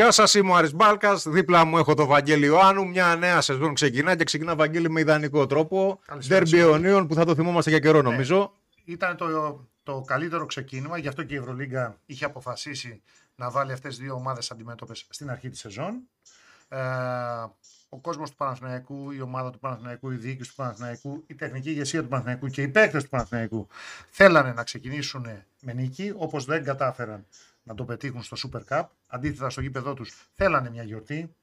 γεια σας. Είμαι ο Άρης Μπάλκας. Δίπλα μου έχω το Βαγγέλη Ιωάννου. Μια νέα σεζόν ξεκινά και ξεκινά Βαγγέλη με ιδανικό τρόπο. Δέρμπι αιωνίων που θα το θυμόμαστε για καιρό, ναι. νομίζω. Ήταν το, το καλύτερο ξεκίνημα, γι' αυτό και η Ευρωλίγκα είχε αποφασίσει να βάλει αυτές τι δύο ομάδες αντιμέτωπες στην αρχή της σεζόν. Ε, ο κόσμος του Παναθηναϊκού, η ομάδα του Παναθηναϊκού, η διοίκηση του Παναθηναϊκού, η τεχνική ηγεσία του Παναθηναϊκού και οι παίκτες του Παναθηναϊκού θέλανε να ξεκινήσουν με νίκη, όπως δεν κατάφεραν να το πετύχουν στο Super Cup. Αντίθετα, στο γήπεδό τους θέλανε μια γιορτή.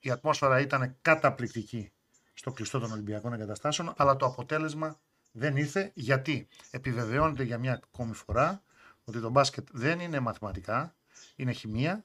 η ατμόσφαιρα ήταν καταπληκτική στο κλειστό των Ολυμπιακών Εγκαταστάσεων, αλλά το αποτέλεσμα δεν ήρθε γιατί επιβεβαιώνεται για μια ακόμη φορά ότι το μπάσκετ δεν είναι μαθηματικά, είναι χημεία,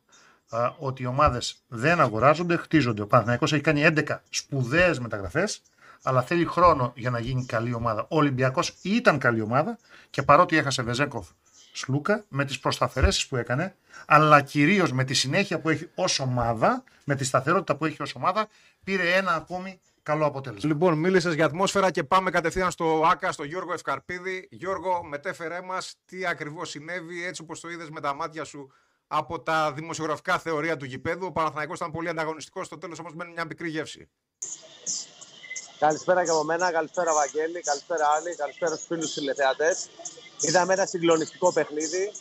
ότι οι ομάδες δεν αγοράζονται, χτίζονται. Ο Παναθηναϊκός έχει κάνει 11 σπουδαίες μεταγραφές, αλλά θέλει χρόνο για να γίνει καλή ομάδα. Ο Ολυμπιακός ήταν καλή ομάδα και παρότι έχασε Βεζέκοφ Σλούκα με τις προσταφαιρέσει που έκανε, αλλά κυρίως με τη συνέχεια που έχει ως ομάδα, με τη σταθερότητα που έχει ως ομάδα, πήρε ένα ακόμη καλό αποτέλεσμα. Λοιπόν, μίλησες για ατμόσφαιρα και πάμε κατευθείαν στο ΑΚΑ, στο Γιώργο Ευκαρπίδη. Γιώργο, μετέφερέ μας τι ακριβώς συνέβη, έτσι όπως το είδες με τα μάτια σου από τα δημοσιογραφικά θεωρία του γηπέδου. Ο Παναθηναϊκός ήταν πολύ ανταγωνιστικός, στο τέλος όμως μένει μια μικρή γεύση. Καλησπέρα και από μένα, καλησπέρα Βαγγέλη, καλησπέρα Άλλη, καλησπέρα στους φίλους τηλεθεατές. Είδαμε ένα συγκλονιστικό παιχνίδι,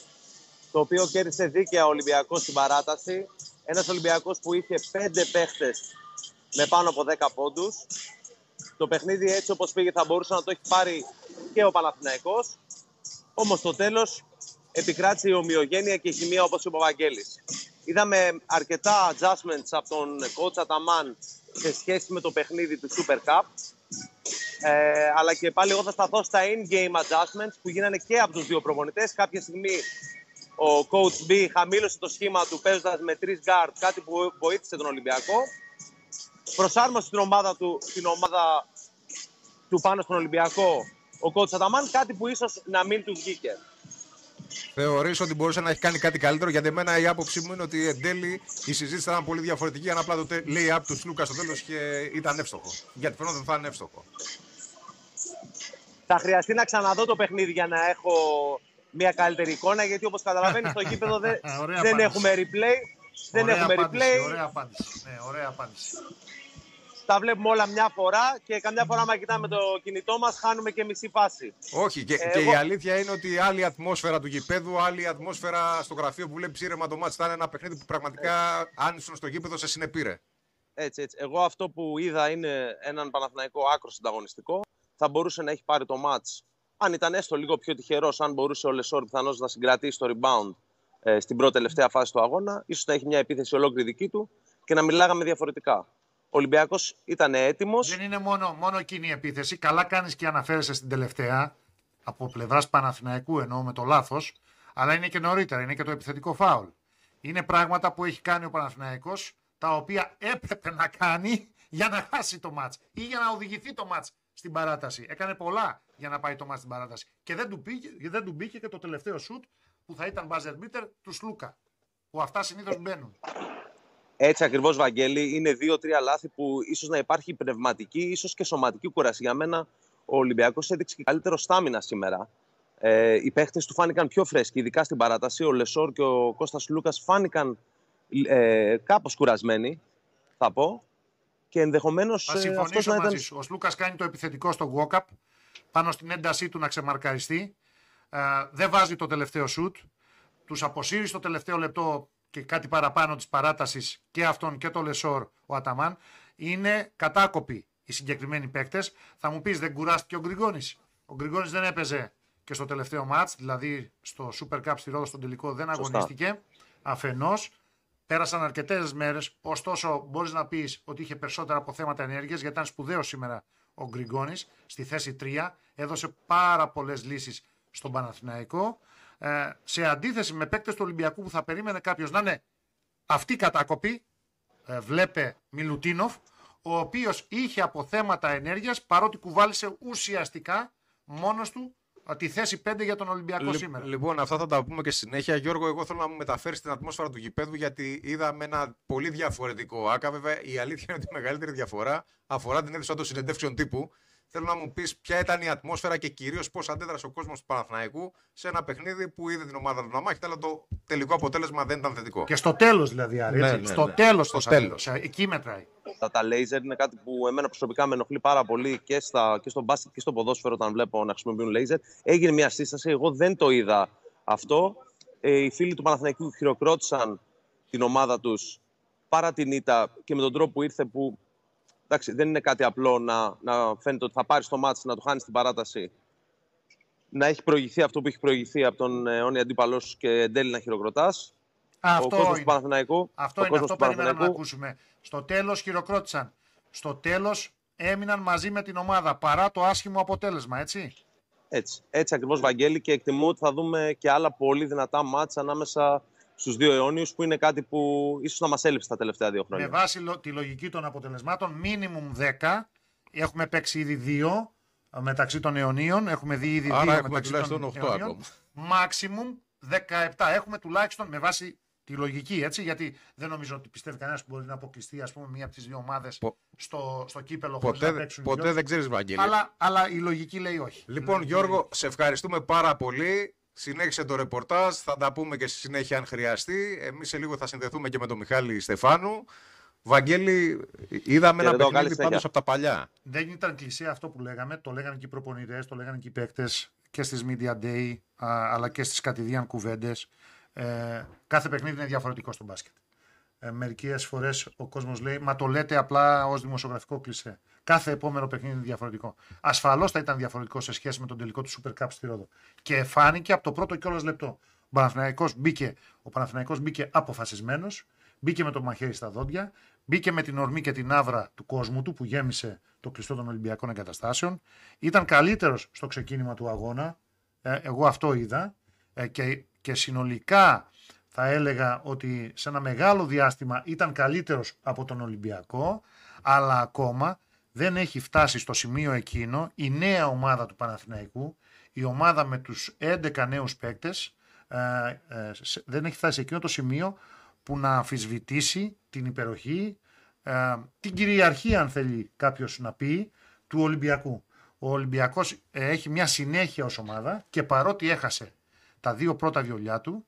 το οποίο κέρδισε δίκαια ο Ολυμπιακός στην παράταση. Ένας Ολυμπιακός που είχε πέντε παίχτες με πάνω από 10 πόντους. Το παιχνίδι έτσι όπως πήγε θα μπορούσε να το έχει πάρει και ο Παναθηναϊκός. Όμως στο τέλος επικράτησε η ομοιογένεια και η χημεία όπως είπε ο Βαγγέλης. Είδαμε αρκετά adjustments από τον coach Αταμάν σε σχέση με το παιχνίδι του Super Cup. Ε, αλλά και πάλι εγώ θα σταθώ στα in-game adjustments που γίνανε και από τους δύο προπονητές. Κάποια στιγμή ο coach B χαμήλωσε το σχήμα του παίζοντας με τρεις guard, κάτι που βοήθησε τον Ολυμπιακό. Προσάρμοσε την ομάδα του, την ομάδα του πάνω στον Ολυμπιακό ο coach Αταμάν, κάτι που ίσως να μην του βγήκε. Θεωρείς ότι μπορούσε να έχει κάνει κάτι καλύτερο, γιατί εμένα η άποψή μου είναι ότι εν τέλει η συζήτηση ήταν πολύ διαφορετική. Αν απλά το λέει από του Λούκα στο τέλος και ήταν εύστοχο. Γιατί φαίνεται ότι θα είναι εύστοχο. Θα χρειαστεί να ξαναδώ το παιχνίδι για να έχω μια καλύτερη εικόνα, γιατί όπως καταλαβαίνεις στο γήπεδο δεν, δεν έχουμε replay. Δεν έχουμε replay. Ωραία απάντηση. Ναι, ωραία απάντηση τα βλέπουμε όλα μια φορά και καμιά φορά, άμα κοιτάμε το κινητό μας, χάνουμε και μισή φάση. Όχι, και, και η αλήθεια είναι ότι άλλη ατμόσφαιρα του γηπέδου, άλλη άτμόσφαιρα στο γραφείο που βλέπεις ήρεμα το μάτι. Ήταν ένα παιχνίδι που πραγματικά, έτσι. αν ήσουν στο γήπεδο, σε συνεπήρε. Έτσι, έτσι. Εγώ αυτό που είδα είναι έναν Παναθηναϊκό άκρο συνταγωνιστικό. Θα μπορούσε να έχει πάρει το μάτ. Αν ήταν έστω λίγο πιο τυχερός, αν μπορούσε ο Λεσόρ πιθανώς να συγκρατήσει το rebound ε, στην πρώτη τελευταία φάση του αγώνα, ίσως να έχει μια επίθεση ολόκληρη δική του και να μιλάγαμε διαφορετικά. Ο Ολυμπιακός ήταν έτοιμος. Δεν είναι μόνο, μόνο εκείνη η επίθεση. Καλά κάνεις και αναφέρεσαι στην τελευταία από πλευράς Παναθηναϊκού εννοώ με το λάθος. Αλλά είναι και νωρίτερα, είναι και το επιθετικό φάουλ. Είναι πράγματα που έχει κάνει ο Παναθηναϊκός τα οποία έπρεπε να κάνει για να χάσει το μάτς ή για να οδηγηθεί το μάτς στην παράταση. Έκανε πολλά για να πάει το μάτς στην παράταση. Και δεν του, μπήκε, δεν του μπήκε και το τελευταίο σουτ που θα ήταν buzzer beater του Σλούκα. Που αυτά συνήθως μπαίνουν. Έτσι ακριβώς, Βαγγέλη, είναι δύο-τρία λάθη που ίσως να υπάρχει πνευματική, ίσως και σωματική κούραση. Για μένα, ο Ολυμπιακός έδειξε και καλύτερο στάμινα σήμερα. Ε, οι παίχτες του φάνηκαν πιο φρέσκοι, ειδικά στην παράταση. Ο Λεσόρ και ο Κώστας Λούκας φάνηκαν ε, κάπως κουρασμένοι, θα πω. Και ενδεχομένως. Θα ε, συμφωνήσω ε, μαζί σου. Ο Λούκα κάνει το επιθετικό στο walk-up πάνω στην έντασή του να ξεμαρκαριστεί. Ε, δεν βάζει το τελευταίο σουτ. Τους αποσύρει στο τελευταίο λεπτό και κάτι παραπάνω της παράτασης και αυτόν και το Λεσόρ ο Αταμάν είναι κατάκοποι οι συγκεκριμένοι παίκτες. Θα μου πεις δεν κουράστηκε ο Γκριγκόνης; Ο Γκριγκόνης δεν έπαιζε και στο τελευταίο μάτς, δηλαδή στο Super Cup στη Ρόδο στον τελικό δεν αγωνίστηκε. Αφενός πέρασαν αρκετές μέρες. Ωστόσο, μπορείς να πεις ότι είχε περισσότερα αποθέματα ενέργειας γιατί ήταν σπουδαίο σήμερα ο Γκριγκόνης στη θέση 3. Έδωσε πάρα πολλές λύσεις στον Παναθηναϊκό. Ε, σε αντίθεση με παίκτες του Ολυμπιακού που θα περίμενε κάποιος να είναι αυτή κατάκοπη, ε, βλέπε Μιλουτίνοφ, ο οποίος είχε αποθέματα ενέργειας παρότι κουβάλισε ουσιαστικά μόνος του τη θέση 5 για τον Ολυμπιακό σήμερα. Λοιπόν, αυτά θα τα πούμε και στη συνέχεια. Γιώργο, εγώ θέλω να μου μεταφέρεις την ατμόσφαιρα του γηπέδου γιατί είδαμε ένα πολύ διαφορετικό άκα. Βέβαια, η αλήθεια είναι ότι η μεγαλύτερη διαφορά αφορά την αίθουσα των συνεντεύξεων τύπου Θέλω να μου πεις ποια ήταν η ατμόσφαιρα και κυρίως πώς αντέδρασε ο κόσμος του Παναθηναϊκού σε ένα παιχνίδι που είδε την ομάδα του να μάχεται, αλλά το τελικό αποτέλεσμα δεν ήταν θετικό. Και στο τέλος δηλαδή, Άρη, Ναι, έτσι. ναι, στο ναι. τέλος Στο το τέλος. τέλο. Εκεί μετράει. Τα, τα laser είναι κάτι που εμένα προσωπικά με ενοχλεί πάρα πολύ και, στα, και στο μπάσκετ και στο ποδόσφαιρο όταν βλέπω να χρησιμοποιούν laser. Έγινε μια σύσταση, εγώ δεν το είδα αυτό. Ε, οι φίλοι του Παναθηναϊκού χειροκρότησαν την ομάδα τους παρά την ήττα και με τον τρόπο που ήρθε που εντάξει, δεν είναι κάτι απλό να, να φαίνεται ότι θα πάρεις το μάτς, να το χάνεις στην παράταση. Να έχει προηγηθεί αυτό που έχει προηγηθεί από τον αιώνιο αντίπαλό σου και εν τέλει να χειροκροτάς. Ο Αυτό κόσμος του είναι. Παναθηναϊκού. Αυτό ο είναι, κόσμος αυτό του περιμέναμε να Παναθηναϊκού ακούσουμε. Στο τέλος χειροκρότησαν. Στο τέλος έμειναν μαζί με την ομάδα παρά το άσχημο αποτέλεσμα, έτσι. Έτσι, έτσι ακριβώς Βαγγέλη και εκτιμώ ότι θα δούμε και άλλα πολύ δυνατά μάτσα ανάμεσα στους δύο αιώνιους που είναι κάτι που ίσως να μας έλειψε τα τελευταία δύο χρόνια. Με βάση λο- τη λογική των αποτελεσμάτων, minimum 10. Έχουμε παίξει ήδη δύο ε, μεταξύ των αιωνίων. Έχουμε δει ήδη Άρα δύο έχουμε μεταξύ τουλάχιστον των οκτώ αιωνίων. ακόμα. Maximum 17. Έχουμε τουλάχιστον με βάση τη λογική, έτσι. Γιατί δεν νομίζω ότι πιστεύει κανένας που μπορεί να αποκλειστεί ας πούμε, μία από τις δύο ομάδες Πο- στο, στο κύπελο χωρίς να Ποτέ, παίξουν οι ποτέ δυο. δεν ξέρεις, Βαγγέλη. Αλλά, αλλά η λογική λέει όχι. Λοιπόν, Η Γιώργο, σε ευχαριστούμε πάρα πολύ. Συνέχισε το ρεπορτάζ. Θα τα πούμε και στη συνέχεια αν χρειαστεί. Εμείς σε λίγο θα συνδεθούμε και με τον Μιχάλη Στεφάνου. Βαγγέλη, είδαμε ένα Χαιρετώ, καλή παιχνίδι συνέχεια. πάντως από τα παλιά. Δεν ήταν κλεισέ αυτό που λέγαμε. Το λέγανε και οι προπονητές, το λέγανε και οι παίκτες και στις Media Day, α, αλλά και στις κατηδίαν κουβέντες. Ε, κάθε παιχνίδι είναι διαφορετικό στο μπάσκετ. Ε, Μερικές φορές ο κόσμος λέει, Μα το λέτε απλά ως δημοσιογραφικό κλεισέ. Κάθε επόμενο παιχνίδι είναι διαφορετικό. Ασφαλώς θα ήταν διαφορετικό σε σχέση με τον τελικό του Super Cup στη Ρόδο. Και φάνηκε από το πρώτο κιόλας λεπτό. Ο Παναθηναϊκός μπήκε, ο Παναθηναϊκός μπήκε αποφασισμένος, μπήκε με το μαχαίρι στα δόντια, μπήκε με την ορμή και την άβρα του κόσμου του που γέμισε το κλειστό των Ολυμπιακών Εγκαταστάσεων. Ήταν καλύτερος στο ξεκίνημα του αγώνα. Ε, εγώ αυτό είδα. Ε, και, και συνολικά θα έλεγα ότι σε ένα μεγάλο διάστημα ήταν καλύτερος από τον Ολυμπιακό, αλλά ακόμα δεν έχει φτάσει στο σημείο εκείνο η νέα ομάδα του Παναθηναϊκού, η ομάδα με τους 11 νέους παίκτες, ε, ε, σε- δεν έχει φτάσει σε εκείνο το σημείο που να αμφισβητήσει την υπεροχή, ε, την κυριαρχία αν θέλει κάποιος να πει, του Ολυμπιακού. Ο Ολυμπιακός ε, έχει μια συνέχεια ως ομάδα και παρότι έχασε τα δύο πρώτα βιολιά του,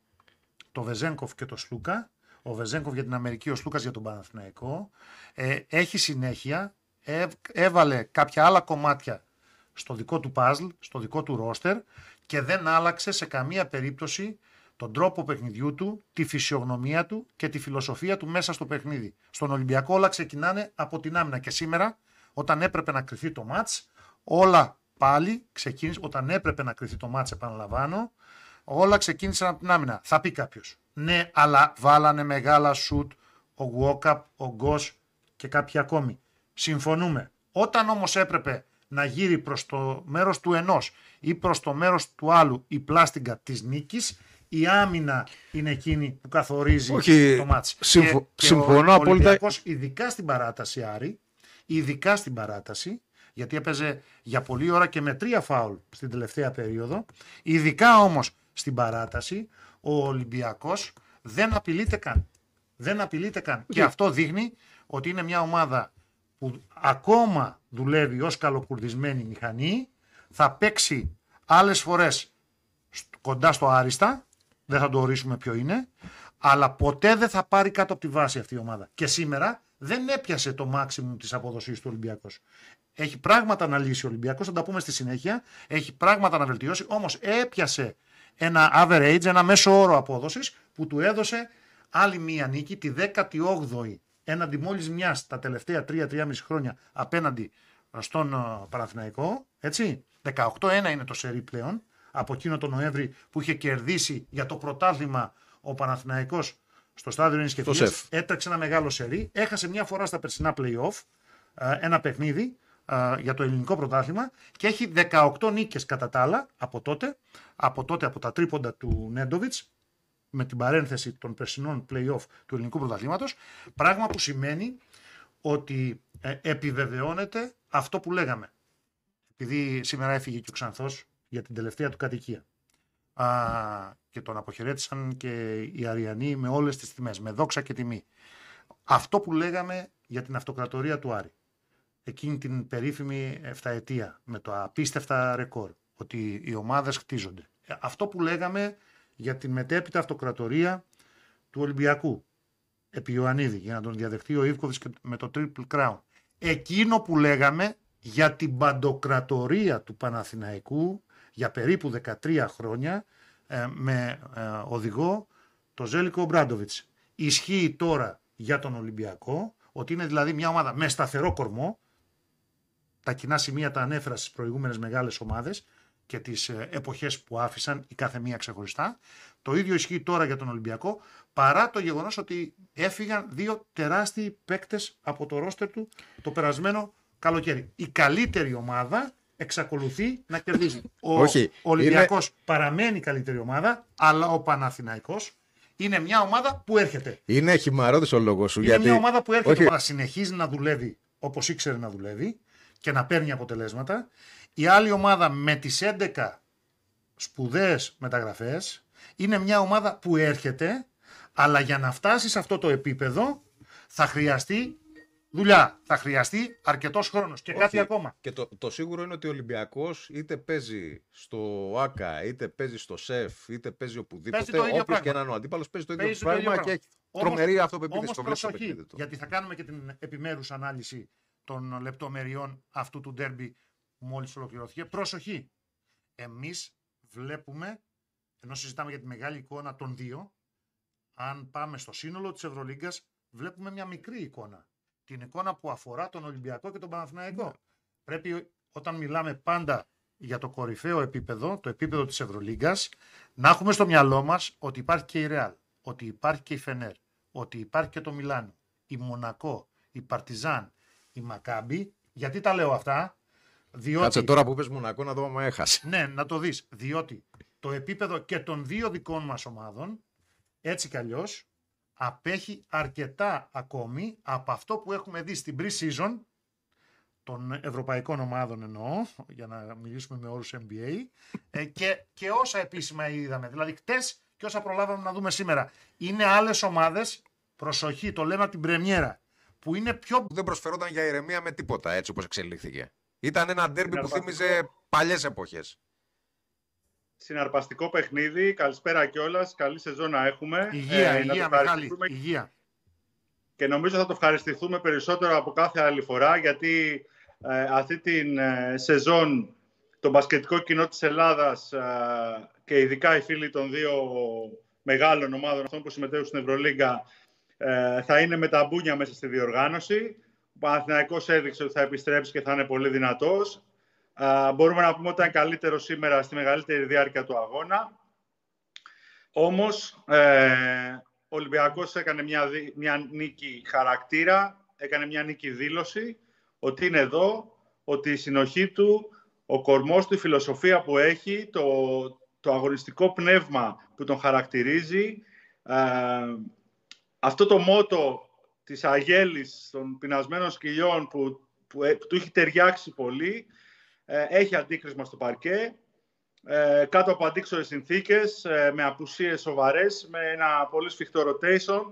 το Βεζέγκοφ και το Σλούκα, ο Βεζέγκοφ για την Αμερική, ο Σλούκας για τον Παναθηναϊκό, ε, έχει συνέχεια, έβ- έβαλε κάποια άλλα κομμάτια στο δικό του παζλ, στο δικό του ρόστερ και δεν άλλαξε σε καμία περίπτωση τον τρόπο παιχνιδιού του, τη φυσιογνωμία του και τη φιλοσοφία του μέσα στο παιχνίδι. Στον Ολυμπιακό όλα ξεκινάνε από την άμυνα και σήμερα όταν έπρεπε να κρυθεί το μάτς, όλα πάλι ξεκίνησε, όταν έπρεπε να κρυθεί το μάτς επαναλαμβάνω, όλα ξεκίνησαν από την άμυνα. Θα πει κάποιος. Ναι, αλλά βάλανε μεγάλα σουτ ο Γουόκαπ, ο Γκος και κάποιοι ακόμη. Συμφωνούμε. Όταν όμως έπρεπε να γύρει προς το μέρος του ενός ή προς το μέρος του άλλου η πλάστιγκα της νίκης, η άμυνα είναι εκείνη που καθορίζει Όχι, το μάτς. συμφω- Και- και συμφωνώ ο απόλυτα. Ολυμπιακός, ειδικά στην παράταση, Άρη, ειδικά στην παράταση, γιατί έπαιζε για πολλή ώρα και με τρία φάουλ στην τελευταία περίοδο, ειδικά όμως στην παράταση, ο Ολυμπιακός δεν απειλείται καν. Δεν απειλείται καν. Και αυτό δείχνει ότι είναι μια ομάδα που ακόμα δουλεύει ως καλοκουρδισμένη μηχανή, θα παίξει άλλες φορές σ- κοντά στο άριστα, δεν θα το ορίσουμε ποιο είναι, αλλά ποτέ δεν θα πάρει κάτω από τη βάση αυτή η ομάδα. Και σήμερα δεν έπιασε το maximum της αποδοσής του Ολυμπιακός. Έχει πράγματα να λύσει ο Ολυμπιακός, θα τα πούμε στη συνέχεια. Έχει πράγματα να βελτιώσει, όμως έπιασε ένα average, ένα μέσο όρο απόδοσης που του έδωσε άλλη μία νίκη, τη 18η έναντι μόλις μιας τα τελευταία 3-3,5 χρόνια απέναντι στον ε, Παναθηναϊκό, έτσι. 18-1 είναι το σερί πλέον, από εκείνο τον Νοέμβρη που είχε κερδίσει για το πρωτάθλημα ο Παναθηναϊκός στο στάδιο Ειρήνης και Στο Φιλίας. ΣΕΦ. Έτρεξε ένα μεγάλο σερί, έχασε μια φορά στα περσινά play-off, ε, ένα παιχνίδι ε, για το ελληνικό πρωτάθλημα και έχει 18 νίκες κατά τα άλλα από τότε, από τότε από τα τρίποντα του Νέντοβιτς με την παρένθεση των περσινών play-off του ελληνικού πρωταθλήματος, πράγμα που σημαίνει ότι ε, επιβεβαιώνεται αυτό που λέγαμε. Επειδή σήμερα έφυγε και ο Ξανθός για την τελευταία του κατοικία. Α, και τον αποχαιρέτησαν και οι Αριανοί με όλες τις τιμές, με δόξα και τιμή. Αυτό που λέγαμε για την αυτοκρατορία του Άρη. Εκείνη την περίφημη 7 ετία με το απίστευτα ρεκόρ ότι οι ομάδες χτίζονται. Ε, αυτό που λέγαμε για την μετέπειτα αυτοκρατορία του Ολυμπιακού επί Ιωαννίδη για να τον διαδεχτεί ο Ιβκοβιτς με το Triple Crown. Εκείνο που λέγαμε για την παντοκρατορία του Παναθηναϊκού για περίπου 13 χρόνια ε, με ε, οδηγό το Ζέλικο Μπράντοβιτς. Ισχύει τώρα για τον Ολυμπιακό ότι είναι δηλαδή μια ομάδα με σταθερό κορμό τα κοινά σημεία τα ανέφερα στις προηγούμενες μεγάλες ομάδες και τις ε, εποχές που άφησαν η κάθε μία ξεχωριστά. Το ίδιο ισχύει τώρα για τον Ολυμπιακό, παρά το γεγονός ότι έφυγαν δύο τεράστιοι παίκτες από το ρόστερ του το περασμένο καλοκαίρι. Η καλύτερη ομάδα εξακολουθεί να κερδίζει. Ο Όχι, Ολυμπιακός παραμένει η καλύτερη ομάδα, αλλά ο Παναθηναϊκός είναι μια ομάδα που έρχεται. Είναι χυμαρόδης ο λόγος σου. Είναι γιατί... μια ομάδα που έρχεται Όχι. να συνεχίζει να δουλεύει όπως ήξερε να δουλεύει και να παίρνει αποτελέσματα. Η άλλη ομάδα με τις 11 σπουδαίες μεταγραφές είναι μια ομάδα που έρχεται αλλά για να φτάσεις σε αυτό το επίπεδο θα χρειαστεί δουλειά, θα χρειαστεί αρκετός χρόνος και κάτι Όχι. ακόμα. Και το, το σίγουρο είναι ότι ο Ολυμπιακός είτε παίζει στο ΑΚΑ, είτε παίζει στο ΣΕΦ, είτε παίζει οπουδήποτε. Παίζει το ίδιο Όποιο πράγμα. και να είναι ο αντίπαλος, παίζει το ίδιο Παίζει το πράγμα ίδιο και έχει Όμως- τρομερή αυτοπεποίθηση. Όμως Το βλέπει στο προσοχή, παιχνίδι του. γιατί θα κάνουμε και την επιμέρους ανάλυση των λεπτομεριών αυτού του ντέρμπι που μόλις ολοκληρώθηκε. Προσοχή! Εμείς βλέπουμε, ενώ συζητάμε για τη μεγάλη εικόνα των δύο, αν πάμε στο σύνολο της Ευρωλίγκας, βλέπουμε μια μικρή εικόνα. Την εικόνα που αφορά τον Ολυμπιακό και τον Παναθηναϊκό. Ναι. Πρέπει όταν μιλάμε πάντα για το κορυφαίο επίπεδο, το επίπεδο της Ευρωλίγκας, να έχουμε στο μυαλό μας ότι υπάρχει και η Ρεάλ, ότι υπάρχει και η Φενέρ, ότι υπάρχει και το Μιλάνο, η Μονακό, η Παρτιζάν, η Μακάμπη. Γιατί τα λέω αυτά, διότι... Κάτσε τώρα που πες Μονακό να δω άμα έχασε. Ναι, να το δεις. Διότι το επίπεδο και των δύο δικών μας ομάδων, έτσι κι αλλιώς, απέχει αρκετά ακόμη από αυτό που έχουμε δει στην pre-season των ευρωπαϊκών ομάδων εννοώ, για να μιλήσουμε με όρους NBA, ε, και, και όσα επίσημα είδαμε. Δηλαδή, χτες και όσα προλάβαμε να δούμε σήμερα. Είναι άλλες ομάδες, προσοχή, το λέμε από την πρεμιέρα, που είναι πιο Δεν προσφερόταν για ηρεμία με τίποτα έτσι όπως εξελίχθηκε. Ήταν ένα ντέρμπι που Συναρπαστικό. θύμιζε παλιές εποχές. Συναρπαστικό παιχνίδι. Καλησπέρα κιόλας. Καλή σεζόν να έχουμε. υγεία, Ε, να το υγεία, Μιχάλη, ευχαριστηθούμε υγεία. και νομίζω θα το ευχαριστηθούμε περισσότερο από κάθε άλλη φορά γιατί ε, αυτή την ε, σεζόν το μπασκετικό κοινό της Ελλάδας ε, και ειδικά οι φίλοι των δύο μεγάλων ομάδων αυτών που συμμετέχουν στην Ευρωλίγκα ε, θα είναι με τα μπούνια μέσα στη διοργάνωση. Ο Παναθηναϊκός έδειξε ότι θα επιστρέψει και θα είναι πολύ δυνατός. Ε, μπορούμε να πούμε ότι ήταν καλύτερο σήμερα στη μεγαλύτερη διάρκεια του αγώνα. Όμως, ε, ο Ολυμπιακός έκανε μια, δι- μια νίκη χαρακτήρα, έκανε μια νίκη δήλωση ότι είναι εδώ, ότι η συνοχή του, ο κορμός του, η φιλοσοφία που έχει, το, το αγωνιστικό πνεύμα που τον χαρακτηρίζει, ε, αυτό το μότο της αγέλης των πεινασμένων σκυλιών που, που, ε, που του έχει ταιριάξει πολύ, ε, έχει αντίκρισμα στο παρκέ ε, κάτω από αντίξωες συνθήκες, ε, με απουσίες σοβαρές, με ένα πολύ σφιχτό rotation,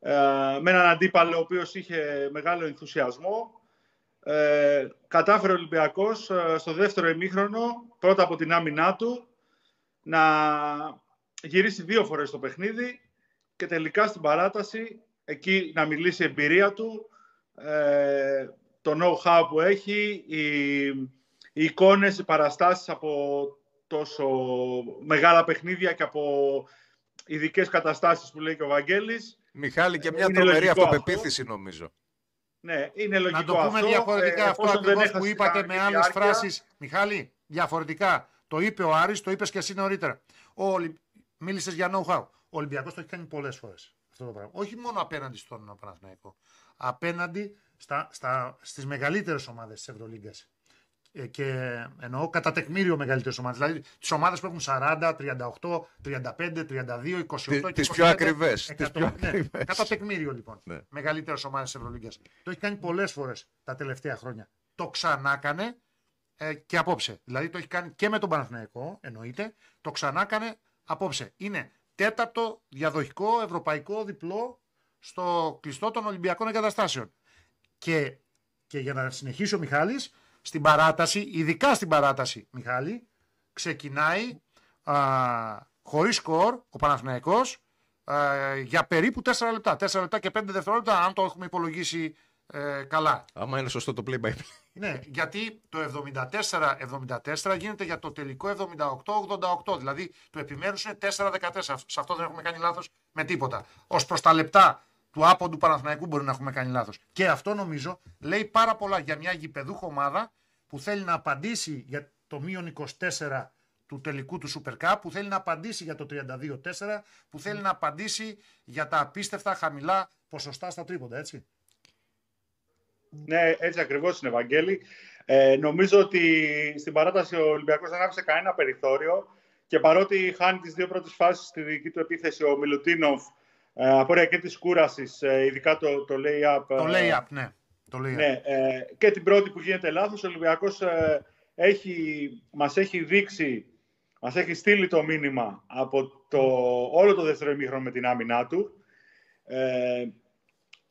ε, με έναν αντίπαλο ο οποίος είχε μεγάλο ενθουσιασμό. Ε, κατάφερε ο Ολυμπιακός ε, στο δεύτερο ημίχρονο, πρώτα από την άμυνά του, να γυρίσει δύο φορές το παιχνίδι και τελικά στην παράταση εκεί να μιλήσει η εμπειρία του, ε, το know-how που έχει, οι, οι εικόνες, οι παραστάσεις από τόσο μεγάλα παιχνίδια και από ειδικές καταστάσεις που λέει και ο Βαγγέλης. Μιχάλη και μια Είναι τρομερή λογικό αυτοπεποίθηση νομίζω. Ναι, είναι λογικό Να το πούμε αυτό. διαφορετικά ε, αυτό εφόσον δεν ακριβώς που έχασε είπατε με κανονική άλλες διάρκεια. φράσεις. Μιχάλη, διαφορετικά. Το είπε ο Άρης, το είπες και εσύ νωρίτερα. Ο Ολυ... Μίλησες για know-how. Ο Ολυμπιακός το έχει κάνει πολλές φορές αυτό το πράγμα. Όχι μόνο απέναντι στον Παναθηναϊκό. Απέναντι στα, στα, στις μεγαλύτερες ομάδες της Ευρωλίγκας. Ε, και εννοώ κατά τεκμήριο μεγαλύτερες ομάδες. Δηλαδή τις ομάδες που έχουν 40, 38, 35, 32, 28 και Τις 25 πιο ακριβές, τις εκατό- πιο ναι, ακριβές. κατά τεκμήριο λοιπόν. Ναι. Μεγαλύτερες ομάδες της Ευρωλίγκας. Το έχει κάνει πολλές φορές τα τελευταία χρόνια. Το ξανά έκανε ε, και απόψε. Δηλαδή το έχει κάνει και με τον Παναθηναϊκό, εννοείται, το ξανά έκανε απόψε. Είναι τέταρτο διαδοχικό ευρωπαϊκό διπλό στο κλειστό των Ολυμπιακών Εγκαταστάσεων. Και Και για να συνεχίσει ο Μιχάλης, στην παράταση, ειδικά στην παράταση, Μιχάλη, ξεκινάει α, χωρίς σκορ ο Παναθηναϊκός α, για περίπου 4 λεπτά. 4 λεπτά και 5 δευτερόλεπτα, αν το έχουμε υπολογίσει ε, καλά. Άμα είναι σωστό το play by play. Ναι, γιατί το 74-74 γίνεται για το τελικό 78-88. Δηλαδή το επιμέρους είναι 4-14. Σε αυτό δεν έχουμε κάνει λάθος με τίποτα. Ως προς τα λεπτά του άποντου Παναθηναϊκού μπορεί να έχουμε κάνει λάθος. Και αυτό νομίζω λέει πάρα πολλά για μια γηπεδούχο ομάδα που θέλει να απαντήσει για το μείον 24 του τελικού του Super Cup, που θέλει να απαντήσει για το 32-4, που θέλει να απαντήσει για τα απίστευτα χαμηλά ποσοστά στα τρίποντα, έτσι. Ναι, έτσι ακριβώς είναι, Ευαγγέλη. Ε, νομίζω ότι στην παράταση ο Ολυμπιακός δεν άφησε κανένα περιθώριο και παρότι χάνει τις δύο πρώτες φάσεις στη δική του επίθεση ο Μιλουτίνοφ ε, απόρρια και της κούρασης, ε, ειδικά το, το lay-up. Το lay-up, ναι. Το lay-up. ναι ε, και την πρώτη που γίνεται λάθος, ο Ολυμπιακός ε, έχει, μας έχει δείξει, μας έχει στείλει το μήνυμα από το, όλο το δεύτερο ημίχρονο με την άμυνά του. Ε,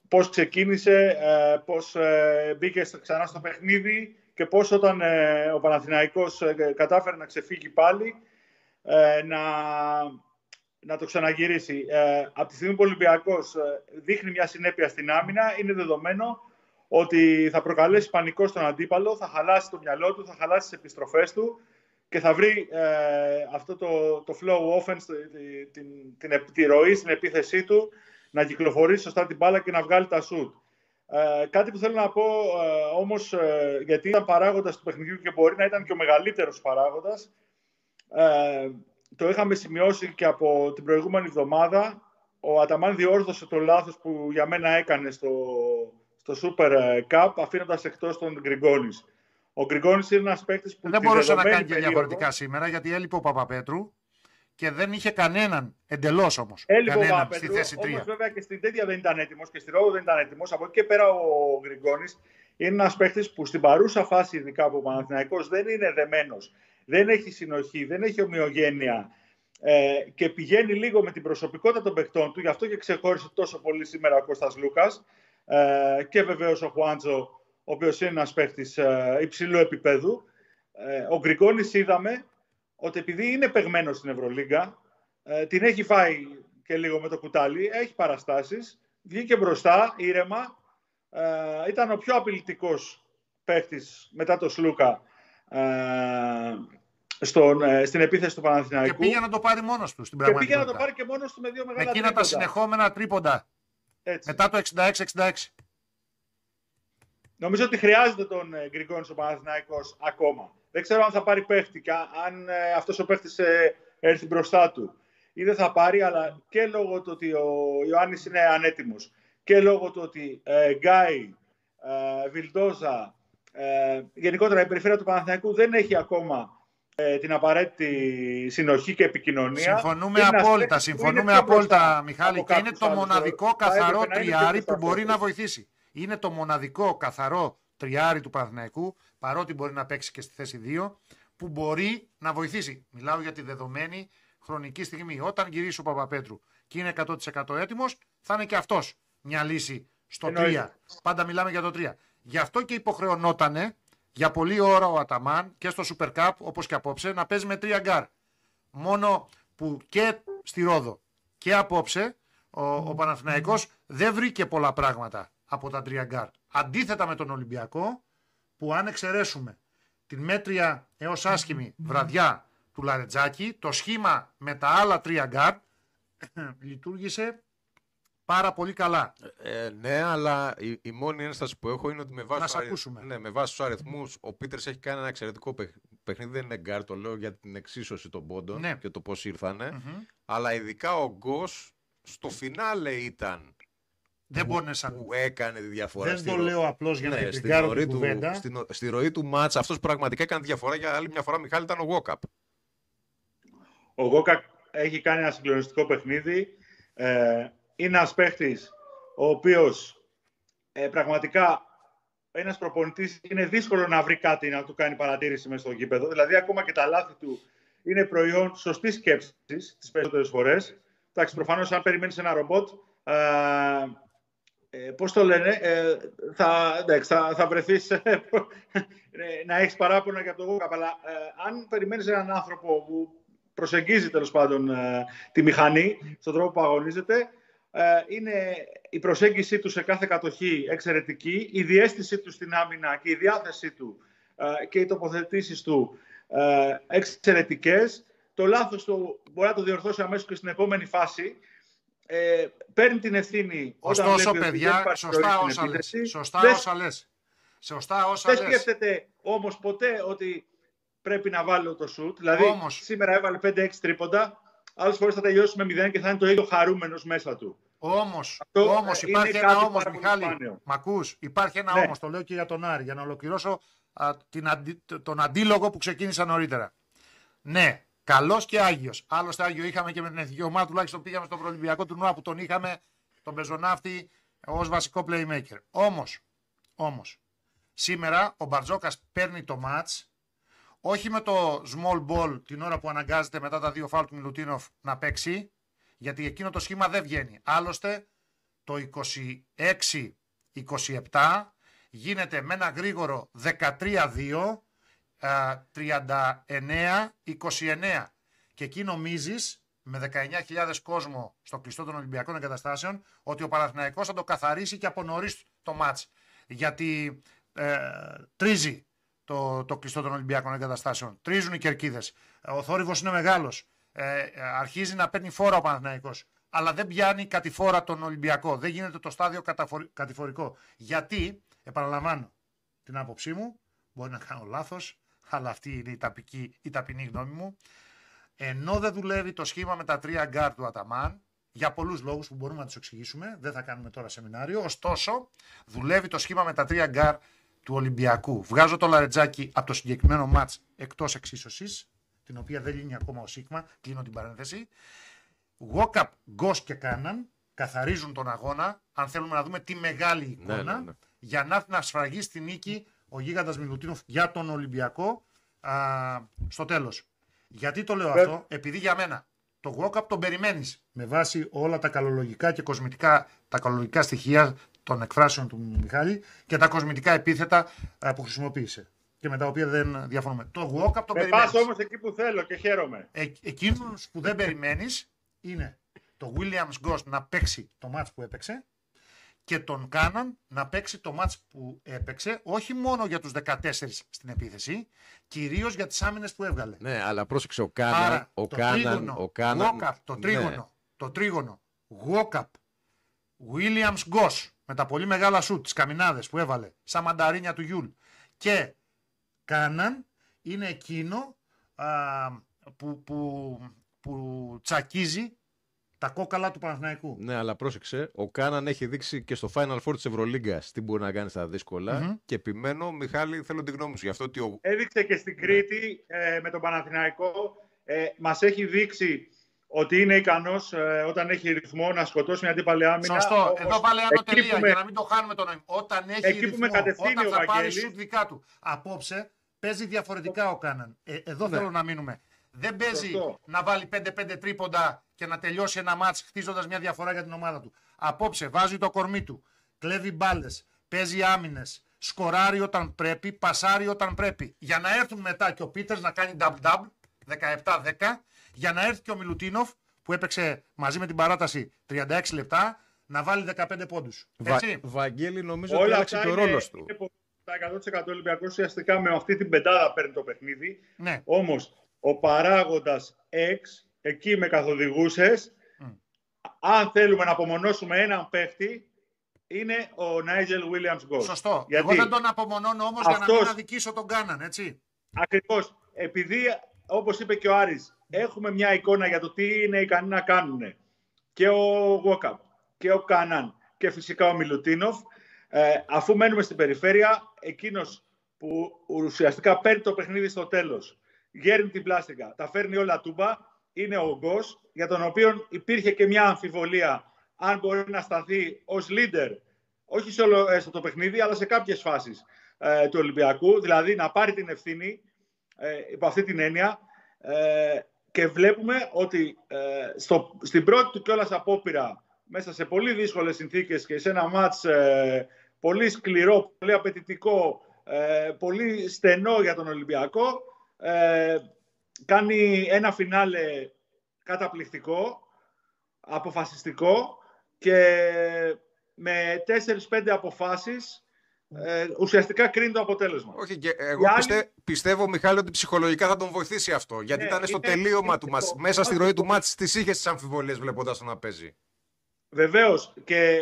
πώς ξεκίνησε, ε, πώς ε, μπήκε ξανά στο παιχνίδι και πώς όταν ε, ο Παναθηναϊκός κατάφερε να ξεφύγει πάλι να, να το ξαναγυρίσει. Από τη στιγμή που ο Ολυμπιακός δείχνει μια συνέπεια στην άμυνα, είναι δεδομένο ότι θα προκαλέσει πανικό στον αντίπαλο, θα χαλάσει το μυαλό του, θα χαλάσει τις επιστροφές του και θα βρει αυτό το, το flow offense, την, την, την, τη ροή στην επίθεσή του να κυκλοφορήσει σωστά την μπάλα και να βγάλει τα σουτ. Ε, κάτι που θέλω να πω ε, όμως, ε, γιατί ήταν παράγοντας του παιχνιδιού και μπορεί να ήταν και ο μεγαλύτερος παράγοντας, ε, το είχαμε σημειώσει και από την προηγούμενη εβδομάδα. Ο Αταμάν διόρθωσε το λάθος που για μένα έκανε στο, στο Super Cup, αφήνοντας εκτός τον Γκριγκόνης. Ο Γκριγκόνης είναι ένας παίκτης που... Δεν μπορούσε να κάνει και διαφορετικά σήμερα, γιατί έλειπε ο Παπαπέτρου και δεν είχε κανέναν εντελώς όμως. Κανέναν στη θέση 3. Όμως βέβαια και στην τέτοια δεν ήταν έτοιμος και στη Ρόδο δεν ήταν έτοιμος. Από εκεί και πέρα ο Γκριγκόνη είναι ένας παίχτης που στην παρούσα φάση, ειδικά από ο Παναθηναϊκός, δεν είναι δεμένος. Δεν έχει συνοχή, δεν έχει ομοιογένεια. Ε, και πηγαίνει λίγο με την προσωπικότητα των παιχτών του, γι' αυτό και ξεχώρισε τόσο πολύ σήμερα ο Κώστας Λούκας ε, και βεβαίως ο Χουάντζο, ο οποίος είναι ένας παίχτης ε, υψηλού επίπεδου. Ε, ο Γκριγκόνη είδαμε ότι επειδή είναι παιγμένο στην Ευρωλίγκα, ε, την έχει φάει και λίγο με το κουτάλι, έχει παραστάσεις, βγήκε μπροστά, ήρεμα, ε, ήταν ο πιο απειλητικός παίχτης μετά το Σλούκα ε, στον, ε, στην επίθεση του Παναθηναϊκού. Και πήγε να το πάρει μόνος του στην Και πήγε να το πάρει και μόνος του με δύο μεγάλα Εκείνα τα συνεχόμενα τρίποντα. Έτσι. Μετά το 66-66. Νομίζω ότι χρειάζεται τον ε, Γκριγκόνη ο Παναθηναϊκός ακόμα. Δεν ξέρω αν θα πάρει παίχτη αν ε, αυτός ο παίχτης ε, έρθει μπροστά του ή δεν θα πάρει, αλλά και λόγω του ότι ο Ιωάννης είναι ανέτοιμος και λόγω του ότι ε, Γκάι, ε, Βιλντόζα, ε, γενικότερα η περιφέρεια του Παναθηναϊκού δεν έχει ακόμα ε, την απαραίτητη συνοχή και επικοινωνία. Συμφωνούμε απόλυτα, συμφωνούμε απόλυτα, Μιχάλη, και είναι το μοναδικό καθαρό τριάρι που μπορεί να βοηθήσει. Είναι το μοναδικό καθαρό τριάρι του Παναθηναϊκού, παρότι μπορεί να παίξει και στη θέση 2, που μπορεί να βοηθήσει. Μιλάω για τη δεδομένη χρονική στιγμή. Όταν γυρίσει ο Παπαπέτρου και είναι 100% έτοιμος, θα είναι και αυτός μια λύση στο 3. Πάντα μιλάμε για το 3. Γι' αυτό και υποχρεωνότανε για πολλή ώρα ο Αταμάν και στο Super Cup, όπως και απόψε, να παίζει με 3 γκαρντ. Μόνο που και στη Ρόδο και απόψε ο, ο Παναθηναϊκός δεν βρήκε πολλά πράγματα από τα 3 γκαρντ. Αντίθετα με τον Ολυμπιακό, που αν εξαιρέσουμε την μέτρια έως άσχημη βραδιά του Λαρεντζάκη, το σχήμα με τα άλλα τρία γκαρντ λειτουργήσε πάρα πολύ καλά. Ε, ναι, αλλά η, η, μόνη ένσταση που έχω είναι ότι με βάση, του, ναι, με βάση τους αριθμούς ο Πίτερς έχει κάνει ένα εξαιρετικό παιχνίδι, δεν είναι γκαρντ, το λέω για την εξίσωση των πόντων ναι. και το πώς αλλά ειδικά ο Γκος στο φινάλε ήταν δεν μπορεί να σαν... Που έκανε τη διαφορά. Δεν το λέω απλώς για να ναι, την κάνω την κουβέντα. Στην, στη ροή του ματς αυτός πραγματικά έκανε διαφορά για άλλη μια φορά Μιχάλη ήταν ο Γουόκαπ. Ο Γόκαπ έχει κάνει ένα συγκλονιστικό παιχνίδι. Ε, είναι ένας παίχτης ο οποίος ε, πραγματικά ένας προπονητής είναι δύσκολο να βρει κάτι να του κάνει παρατήρηση μέσα στο γήπεδο. Δηλαδή ακόμα και τα λάθη του είναι προϊόν σωστής σκέψης τις περισσότερες φορές. Εντάξει, προφανώς αν περιμένεις ένα ρομπότ, ε, ε, πώς το λένε, ε, θα, εντάξει, θα, θα βρεθείς ε, να έχεις παράπονα για το Γόκαπ, αλλά αν περιμένεις έναν άνθρωπο που προσεγγίζει τέλος πάντων τη μηχανή στον τρόπο που αγωνίζεται, είναι η προσέγγιση του σε κάθε κατοχή εξαιρετική, η διέστησή του στην άμυνα και η διάθεσή του και οι τοποθετήσεις του εξαιρετικές. Το λάθος του μπορεί να το διορθώσει αμέσως και στην επόμενη φάση, ε, παίρνει την ευθύνη Ωστόσο, όταν βλέπει παιδιά, ότι σωστά όσα λες. Σωστά δεν, όσα λες. Σωστά όσα δεν σκέφτεται όμως ποτέ ότι πρέπει να βάλει το σουτ. Δηλαδή, όμως. σήμερα έβαλε 5-6 τρίποντα, άλλες φορές θα τελειώσει με 0 και θα είναι το ίδιο χαρούμενος μέσα του. Όμως, όμως υπάρχει ένα όμως, Μιχάλη, μ' ακούς, υπάρχει ένα ναι. όμως, το λέω και για τον Άρη, για να ολοκληρώσω α, την αντι, τον αντίλογο που ξεκίνησα νωρίτερα. Ναι, Καλός και Άγιος. Άλλωστε, Άγιο είχαμε και με την εθνική ομάδα, τουλάχιστον πήγαμε στο προολυμπιακό τουρνουά που τον είχαμε τον πεζοναύτη ως βασικό playmaker. Όμως, όμως, σήμερα ο Μπαρτζόκας παίρνει το match όχι με το small ball την ώρα που αναγκάζεται μετά τα δύο φάουλ του Μιλουτίνοφ να παίξει, γιατί εκείνο το σχήμα δεν βγαίνει. Άλλωστε, το 26-27 γίνεται με ένα γρήγορο 13-2 39-29 και εκεί νομίζεις με 19.000 κόσμο στο κλειστό των Ολυμπιακών Εγκαταστάσεων ότι ο Παναθηναϊκός θα το καθαρίσει και από νωρίς το μάτς. Γιατί ε, τρίζει το, το κλειστό των Ολυμπιακών Εγκαταστάσεων. Τρίζουν οι κερκίδες. Ο θόρυβος είναι μεγάλος. Ε, αρχίζει να παίρνει φόρα ο Παναθηναϊκός. Αλλά δεν πιάνει κατηφόρα τον Ολυμπιακό. Δεν γίνεται το στάδιο κατηφορικό. Γιατί, επαναλαμβάνω την άποψή μου, μπορεί να κάνω λάθος, αλλά αυτή είναι η, ταπική, η ταπεινή γνώμη μου. Ενώ δεν δουλεύει το σχήμα με τα τρία γκαρντ του Αταμάν, για πολλούς λόγους που μπορούμε να τους εξηγήσουμε, δεν θα κάνουμε τώρα σεμινάριο. Ωστόσο, δουλεύει το σχήμα με τα τρία γκαρντ του Ολυμπιακού. Βγάζω το Λαρεντζάκη από το συγκεκριμένο ματς εκτός εξίσωσης, την οποία δεν λύνει ακόμα ο Σίκμα, κλείνω την παρένθεση. Γουόκαπ, Γκος και Κάναν καθαρίζουν τον αγώνα, αν θέλουμε να δούμε τη μεγάλη ναι, εικόνα, ναι, ναι. για να έρθει να σφραγεί στη νίκη ο γίγαντας Μιλουτίνοφ για τον Ολυμπιακό α, στο τέλος. Γιατί το λέω αυτό, επειδή για μένα το walk-up τον περιμένεις με βάση όλα τα καλολογικά και κοσμητικά, τα καλολογικά στοιχεία των εκφράσεων του Μιχάλη και τα κοσμητικά επίθετα που χρησιμοποίησε και με τα οποία δεν διαφωνούμε. Το walk-up τον περιμένεις. Πας όμως εκεί που θέλω και χαίρομαι. Ε, εκείνους που δεν περιμένεις είναι το Williams Ghost να παίξει το match που έπαιξε και τον Κάναν να παίξει το ματς που έπαιξε, όχι μόνο για τους 14 στην επίθεση, κυρίως για τις άμυνες που έβγαλε. Ναι, αλλά πρόσεξε, ο Κάναν... ο το Κάναν, τρίγωνο, ο Κάναν, το ναι. τρίγωνο, ναι. το τρίγωνο, Γουόκαπ, Ουίλιαμς Γκος, με τα πολύ μεγάλα σουτ, τις καμινάδες που έβαλε, σαν μανταρίνια του Γιουλ, και Κάναν είναι εκείνο α, που, που, που τσακίζει τα κόκαλα του Παναθηναϊκού. Ναι, αλλά πρόσεξε. Ο Κάναν έχει δείξει και στο Final Four της Ευρωλίγκα τι μπορεί να κάνει στα δύσκολα. Και επιμένω, Μιχάλη, θέλω την γνώμη σου γι' αυτό ότι. Ο... Έδειξε και στην Κρήτη ε, με τον Παναθηναϊκό. Ε, Μας έχει δείξει ότι είναι ικανός ε, όταν έχει ρυθμό να σκοτώσει μια αντίπαλη άμυνα. Σωστό. Όμως, Εδώ πάλι άνω τελεία για να μην το χάνουμε τον νόημα. Όταν έχει εκεί ρυθμό, όταν θα πάρει σουτ δικά του. Απόψε παίζει διαφορετικά ο Κάναν. Ε, εδώ ναι. θέλω να μείνουμε. Δεν παίζει να βάλει 5-5 τρίποντα και να τελειώσει ένα μάτς χτίζοντας μια διαφορά για την ομάδα του. Απόψε βάζει το κορμί του, κλέβει μπάλες, παίζει άμυνες, σκοράρει όταν πρέπει, πασάρει όταν πρέπει. Για να έρθουν μετά και ο Πίτερς να κάνει dub-dub 17-10, για να έρθει και ο Μιλουτίνοφ που έπαιξε μαζί με την παράταση 36 λεπτά να βάλει 15 πόντους. Βα... Βαγγέλη, νομίζω Όλα ότι άλλαξε και ο ρόλος του. Τα 100% Ολυμπιακός ουσιαστικά με αυτή την πεντάδα παίρνει το παιχνίδι. Ναι. Όμως ο παράγοντας X εκεί με καθοδηγούσες. Αν θέλουμε να απομονώσουμε έναν παίχτη, είναι ο Νάιζελ Βίλιαμς Γκολ. Σωστό. Γιατί Εγώ δεν τον απομονώνω όμως αυτός... για να μην αδικήσω τον Κάναν, έτσι. Ακριβώς. Επειδή, όπως είπε και ο Άρης, έχουμε μια εικόνα για το τι είναι ικανοί να κάνουν και ο Γουόκαπ και ο Κάναν και φυσικά ο Μιλουτίνοφ, ε, αφού μένουμε στην περιφέρεια, εκείνος που ουσιαστικά παίρνει το παιχνίδι στο τέλος, γέρνει την πλάστικα, τα φέρνει όλα τούμπα, είναι ο Γκος, για τον οποίο υπήρχε και μια αμφιβολία αν μπορεί να σταθεί ως leader, όχι σε όλο έστω το παιχνίδι, αλλά σε κάποιες φάσεις ε, του Ολυμπιακού, δηλαδή να πάρει την ευθύνη ε, υπό αυτή την έννοια. Ε, και βλέπουμε ότι ε, στο, στην πρώτη του κιόλας απόπειρα μέσα σε πολύ δύσκολες συνθήκες και σε ένα μάτς ε, πολύ σκληρό, πολύ απαιτητικό, ε, πολύ στενό για τον Ολυμπιακό. Ε, κάνει ένα φινάλε καταπληκτικό, αποφασιστικό και με 4-5 αποφάσεις ε, ουσιαστικά κρίνει το αποτέλεσμα. Όχι, και εγώ πιστε, πιστεύω, Μιχάλη, ότι ψυχολογικά θα τον βοηθήσει αυτό. Γιατί ναι, ήταν στο τελείωμα του μας, μέσα στη ροή του μάτς, τις είχε τις αμφιβολίες βλέποντας τον να παίζει. Βεβαίως. Και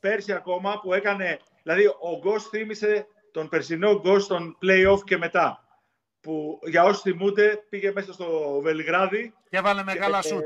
πέρσι ακόμα που έκανε... Δηλαδή, ο Γκος θύμισε τον περσινό Γκος των play-off και μετά. Που για όσοι θυμούνται πήγε μέσα στο Βελιγράδι. Και έβαλε μεγάλα και, σουτ.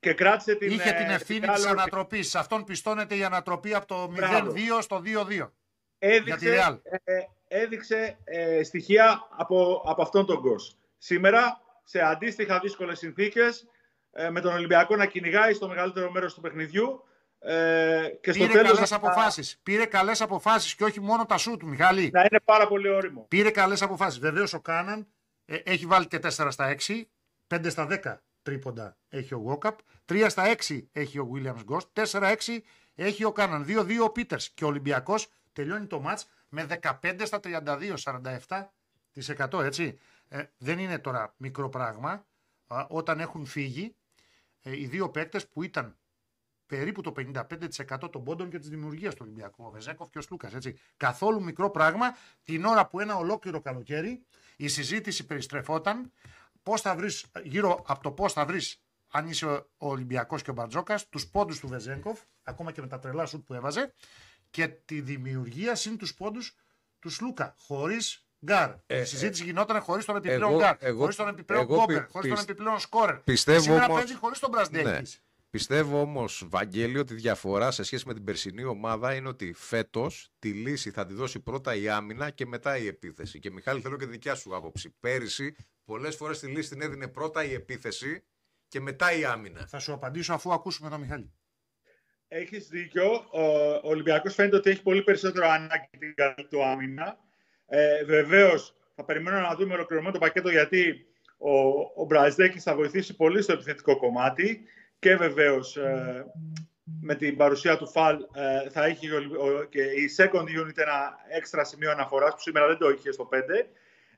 Και κράτησε την. Είχε την ε, ευθύνη της ανατροπής. Σε αυτόν πιστώνεται η ανατροπή από το 0-2 στο 2-2. Έδειξε, ε, έδειξε ε, στοιχεία από, από αυτόν τον Γκος. Σήμερα, σε αντίστοιχα δύσκολες συνθήκες, ε, με τον Ολυμπιακό να κυνηγάει στο μεγαλύτερο μέρος του παιχνιδιού, ε, και στο Πήρε τέλος καλές αποφάσεις. Πήρε καλές αποφάσεις και όχι μόνο τα σου του, Μιχάλη. Να είναι πάρα πολύ όριμο. Πήρε καλές αποφάσεις. Βεβαίως ο Κάναν ε, έχει βάλει και 4 στα 6, 5 στα 10 τρίποντα έχει ο Γόκαπ, 3 στα 6 έχει ο Williams Ghost, 4-6 έχει ο Κάναν, 2-2 ο Πίτερς και ο Ολυμπιακός τελειώνει το μάτς με 15 στα 32, 47% έτσι. Ε, δεν είναι τώρα μικρό πράγμα. όταν έχουν φύγει ε, οι δύο παίκτες που ήταν περίπου το 55% των πόντων και της δημιουργίας του Ολυμπιακού. Ο Βεζέκοφ και ο Σλούκας. Καθόλου μικρό πράγμα την ώρα που ένα ολόκληρο καλοκαίρι η συζήτηση περιστρεφόταν πώς θα βρεις, γύρω από το πώς θα βρεις, αν είσαι ο Ολυμπιακός και ο Μπαρτζόκας, τους πόντους του Βεζέγκοφ, ακόμα και με τα τρελά σουτ που έβαζε, και τη δημιουργία συν τους πόντους του Σλούκα. Χωρίς γκαρντ. Ε, η συζήτηση ε, γινόταν χωρίς τον επιπλέον γκαρντ. Χωρίς τον επιπλέον σκόρερ. Χωρίς τον επιπλέον σκόρερ. Πιστεύω σήμερα όμως... παίζει χωρίς τον Μπραζντέικις. Ναι. Πιστεύω όμως, Βαγγέλη, ότι η διαφορά σε σχέση με την περσινή ομάδα είναι ότι φέτος τη λύση θα τη δώσει πρώτα η άμυνα και μετά η επίθεση. Και Μιχάλη, θέλω και δικιά σου άποψη. Πέρυσι, πολλές φορές τη λύση την έδινε πρώτα η επίθεση και μετά η άμυνα. Θα σου απαντήσω αφού ακούσουμε τον Μιχάλη. Έχεις δίκιο. Ο Ολυμπιακός φαίνεται ότι έχει πολύ περισσότερο ανάγκη την καλή του άμυνα. Ε, Βεβαίως, θα περιμένω να δούμε ολοκληρωμένο το πακέτο γιατί ο, ο θα βοηθήσει πολύ στο επιθετικό κομμάτι και βεβαίως ε, με την παρουσία του Φαλ ε, θα έχει και η second unit ένα έξτρα σημείο αναφοράς που σήμερα δεν το είχε στο 5.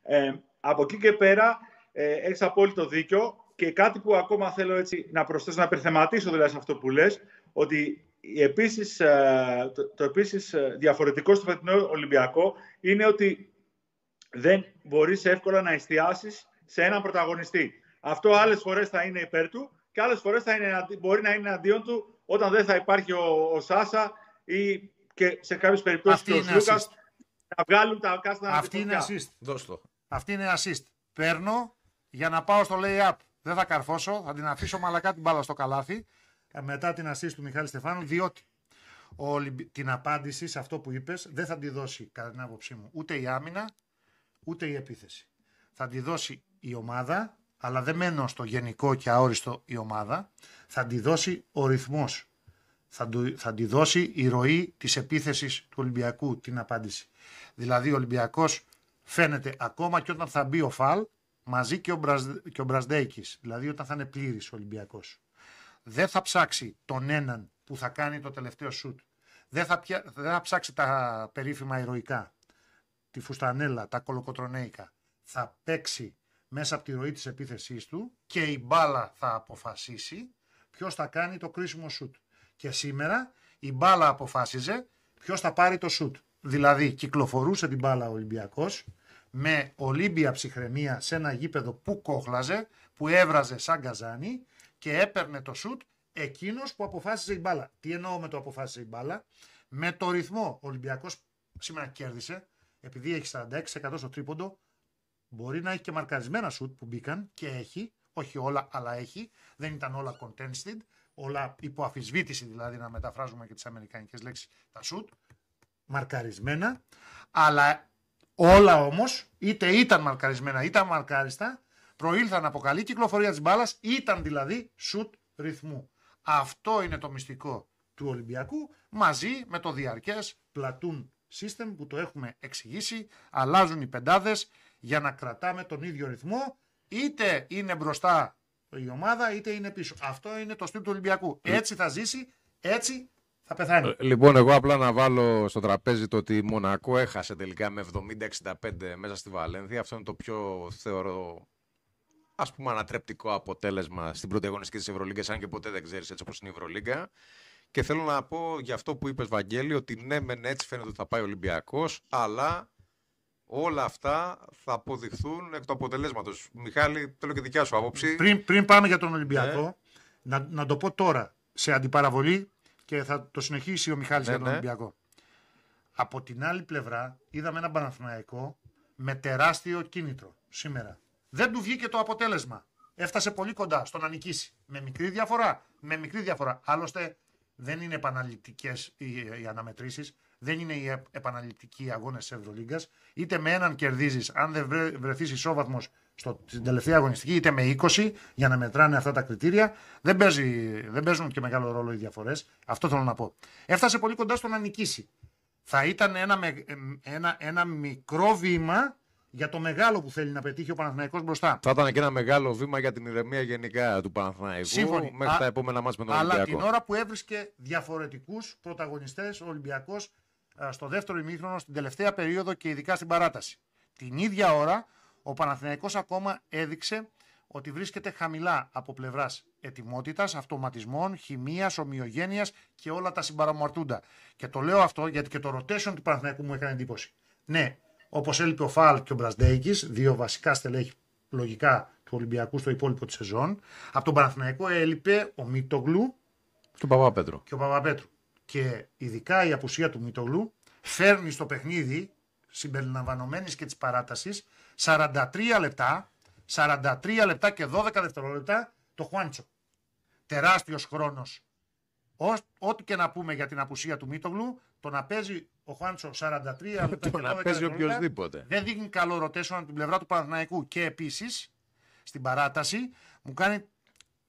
Ε, από εκεί και πέρα ε, έχεις απόλυτο δίκιο και κάτι που ακόμα θέλω έτσι να προσθέσω, να υπερθεματίσω δηλαδή σε αυτό που λες, ότι επίσης, ε, το, το επίσης διαφορετικό στο φετινό Ολυμπιακό είναι ότι δεν μπορείς εύκολα να εστιάσεις σε έναν πρωταγωνιστή. Αυτό άλλες φορές θα είναι υπέρ του και άλλες φορές μπορεί να είναι αντίον του όταν δεν θα υπάρχει ο, ο Σάσα ή και σε κάποιες περιπτώσεις ο Σλούκας να βγάλουν τα κάστανα Αυτή είναι assist. Δώσ' το. Αυτή είναι assist. Παίρνω για να πάω στο lay-up. Δεν θα καρφώσω, θα την αφήσω μαλακά την μπάλα στο καλάθι ε, μετά την assist του Μιχάλη Στεφάνου, διότι ο, την απάντηση σε αυτό που είπες δεν θα τη δώσει κατά την άποψή μου ούτε η άμυνα ούτε η επίθεση. Θα τη δώσει η ομάδα αλλά δεν μένω στο γενικό και αόριστο η ομάδα, θα τη δώσει ο ρυθμός. Θα, θα τη δώσει η ροή της επίθεσης του Ολυμπιακού την απάντηση. Δηλαδή ο Ολυμπιακός φαίνεται ακόμα και όταν θα μπει ο Φαλ μαζί και ο, Μπραζ, και ο Μπρασδέικης, δηλαδή όταν θα είναι πλήρης ο Ολυμπιακός. Δεν θα ψάξει τον έναν που θα κάνει το τελευταίο σουτ. Δεν θα, δεν θα ψάξει τα περίφημα ηρωικά, τη φουστανέλα, τα κολοκοτρονέικα. Θα παίξει μέσα από τη ροή της επίθεσής του και η μπάλα θα αποφασίσει ποιος θα κάνει το κρίσιμο σουτ. Και σήμερα η μπάλα αποφάσιζε ποιος θα πάρει το σουτ. Δηλαδή κυκλοφορούσε την μπάλα ο Ολυμπιακός με ολύμπια ψυχραιμία σε ένα γήπεδο που κόχλαζε, που έβραζε σαν καζάνι και έπαιρνε το σουτ εκείνος που αποφάσιζε η μπάλα. Τι εννοώ με το αποφάσιζε η μπάλα; Με το ρυθμό ο Ολυμπιακός σήμερα κέρδισε επειδή έχει 46% στο τρίποντο Μπορεί να έχει και μαρκαρισμένα σουτ που μπήκαν και έχει, όχι όλα, αλλά έχει. Δεν ήταν όλα contested, όλα υπό αφισβήτηση δηλαδή να μεταφράζουμε και τις αμερικανικές λέξεις τα σουτ. Μαρκαρισμένα, αλλά όλα όμως είτε ήταν μαρκαρισμένα είτε μαρκάριστα προήλθαν από καλή κυκλοφορία της μπάλας, ήταν δηλαδή σουτ ρυθμού. Αυτό είναι το μυστικό του Ολυμπιακού μαζί με το διαρκές platoon system που το έχουμε εξηγήσει. Αλλάζουν οι πεντάδες, για να κρατάμε τον ίδιο ρυθμό, είτε είναι μπροστά η ομάδα, είτε είναι πίσω. Αυτό είναι το στυλ του Ολυμπιακού. Έτσι θα ζήσει Έτσι θα πεθάνει. Ε, λοιπόν, εγώ απλά να βάλω στο τραπέζι το ότι η Μονακό έχασε τελικά με 70-65 μέσα στη Βαλένθια. Αυτό είναι το πιο θεωρώ ας πούμε ανατρεπτικό αποτέλεσμα στην πρώτη αγωνιστική της Ευρωλίγκας, αν και ποτέ δεν ξέρεις έτσι όπως είναι η Ευρωλίγκα. Και θέλω να πω για αυτό που είπες Βαγγέλη, ότι ναι μεν έτσι φαίνεται ότι θα πάει ο Ολυμπιακός, αλλά όλα αυτά θα αποδειχθούν εκ του αποτελέσματος. Μιχάλη, θέλω και δικιά σου άποψη. Πριν, πριν πάμε για τον Ολυμπιακό, να, να το πω τώρα σε αντιπαραβολή και θα το συνεχίσει ο Μιχάλης Ναι, για τον ναι. Ολυμπιακό. Από την άλλη πλευρά είδαμε έναν Παναθηναϊκό με τεράστιο κίνητρο σήμερα. Δεν του βγήκε το αποτέλεσμα. Έφτασε πολύ κοντά στο να νικήσει. Με μικρή διαφορά. Με μικρή διαφορά. Άλλωστε δεν είναι επαναληπτικές οι, οι αναμετρήσεις. Δεν είναι οι επ- επαναληπτικοί αγώνες της Ευρωλίγκας. Είτε με έναν κερδίζεις, αν δεν βρε, βρεθείς ισόβαθμος στην τελευταία αγωνιστική, είτε με 20 για να μετράνε αυτά τα κριτήρια. Δεν, παίζει, δεν παίζουν και μεγάλο ρόλο οι διαφορές. Αυτό θέλω να πω. Έφτασε πολύ κοντά στο να νικήσει. Θα ήταν ένα, με- ένα, ένα μικρό βήμα για το μεγάλο που θέλει να πετύχει ο Παναθηναϊκός μπροστά. Θα ήταν και ένα μεγάλο βήμα για την ηρεμία γενικά του Παναθηναϊκού Σύμφωνοι. μέχρι Α- τα επόμενα μάτς με τον Αλλά Ολυμπιακό. την ώρα που έβρισκε διαφορετικούς πρωταγωνιστές ο Ολυμπιακός α, στο δεύτερο ημίχρονο, στην τελευταία περίοδο και ειδικά στην παράταση. Την ίδια ώρα ο Παναθηναϊκός ακόμα έδειξε ότι βρίσκεται χαμηλά από πλευράς ετοιμότητας, αυτοματισμών, χημίας, ομοιογένειας και όλα τα συμπαραμαρτούντα. Και το λέω αυτό γιατί και το rotation του Παναθηναϊκού μου έκανε εντύπωση. Ναι, όπως έλειπε ο Φαλ και ο Μπρασντέικης, δύο βασικά στελέχη λογικά του Ολυμπιακού στο υπόλοιπο της σεζόν. Από τον Παναθηναϊκό έλειπε ο Μίτογλου Του Παπαπέτρου. και ο Παπαπέτρου. Και ειδικά η απουσία του Μήτογλου φέρνει στο παιχνίδι, συμπεριλαμβανομένης και της παράτασης, 43 λεπτά, 43 λεπτά και 12 δευτερόλεπτα το Χουάντσο. Τεράστιος χρόνος. Ό,τι και να πούμε για την απουσία του Μίτογλου, το να παίζει ο Χουάντσο 43 λεπτά και 12 Το να παίζει δευτερόλεπτα οποιοδήποτε. δεν δείχνει καλό rotation από την πλευρά του Παναθηναϊκού. Και επίσης στην παράταση μου κάνει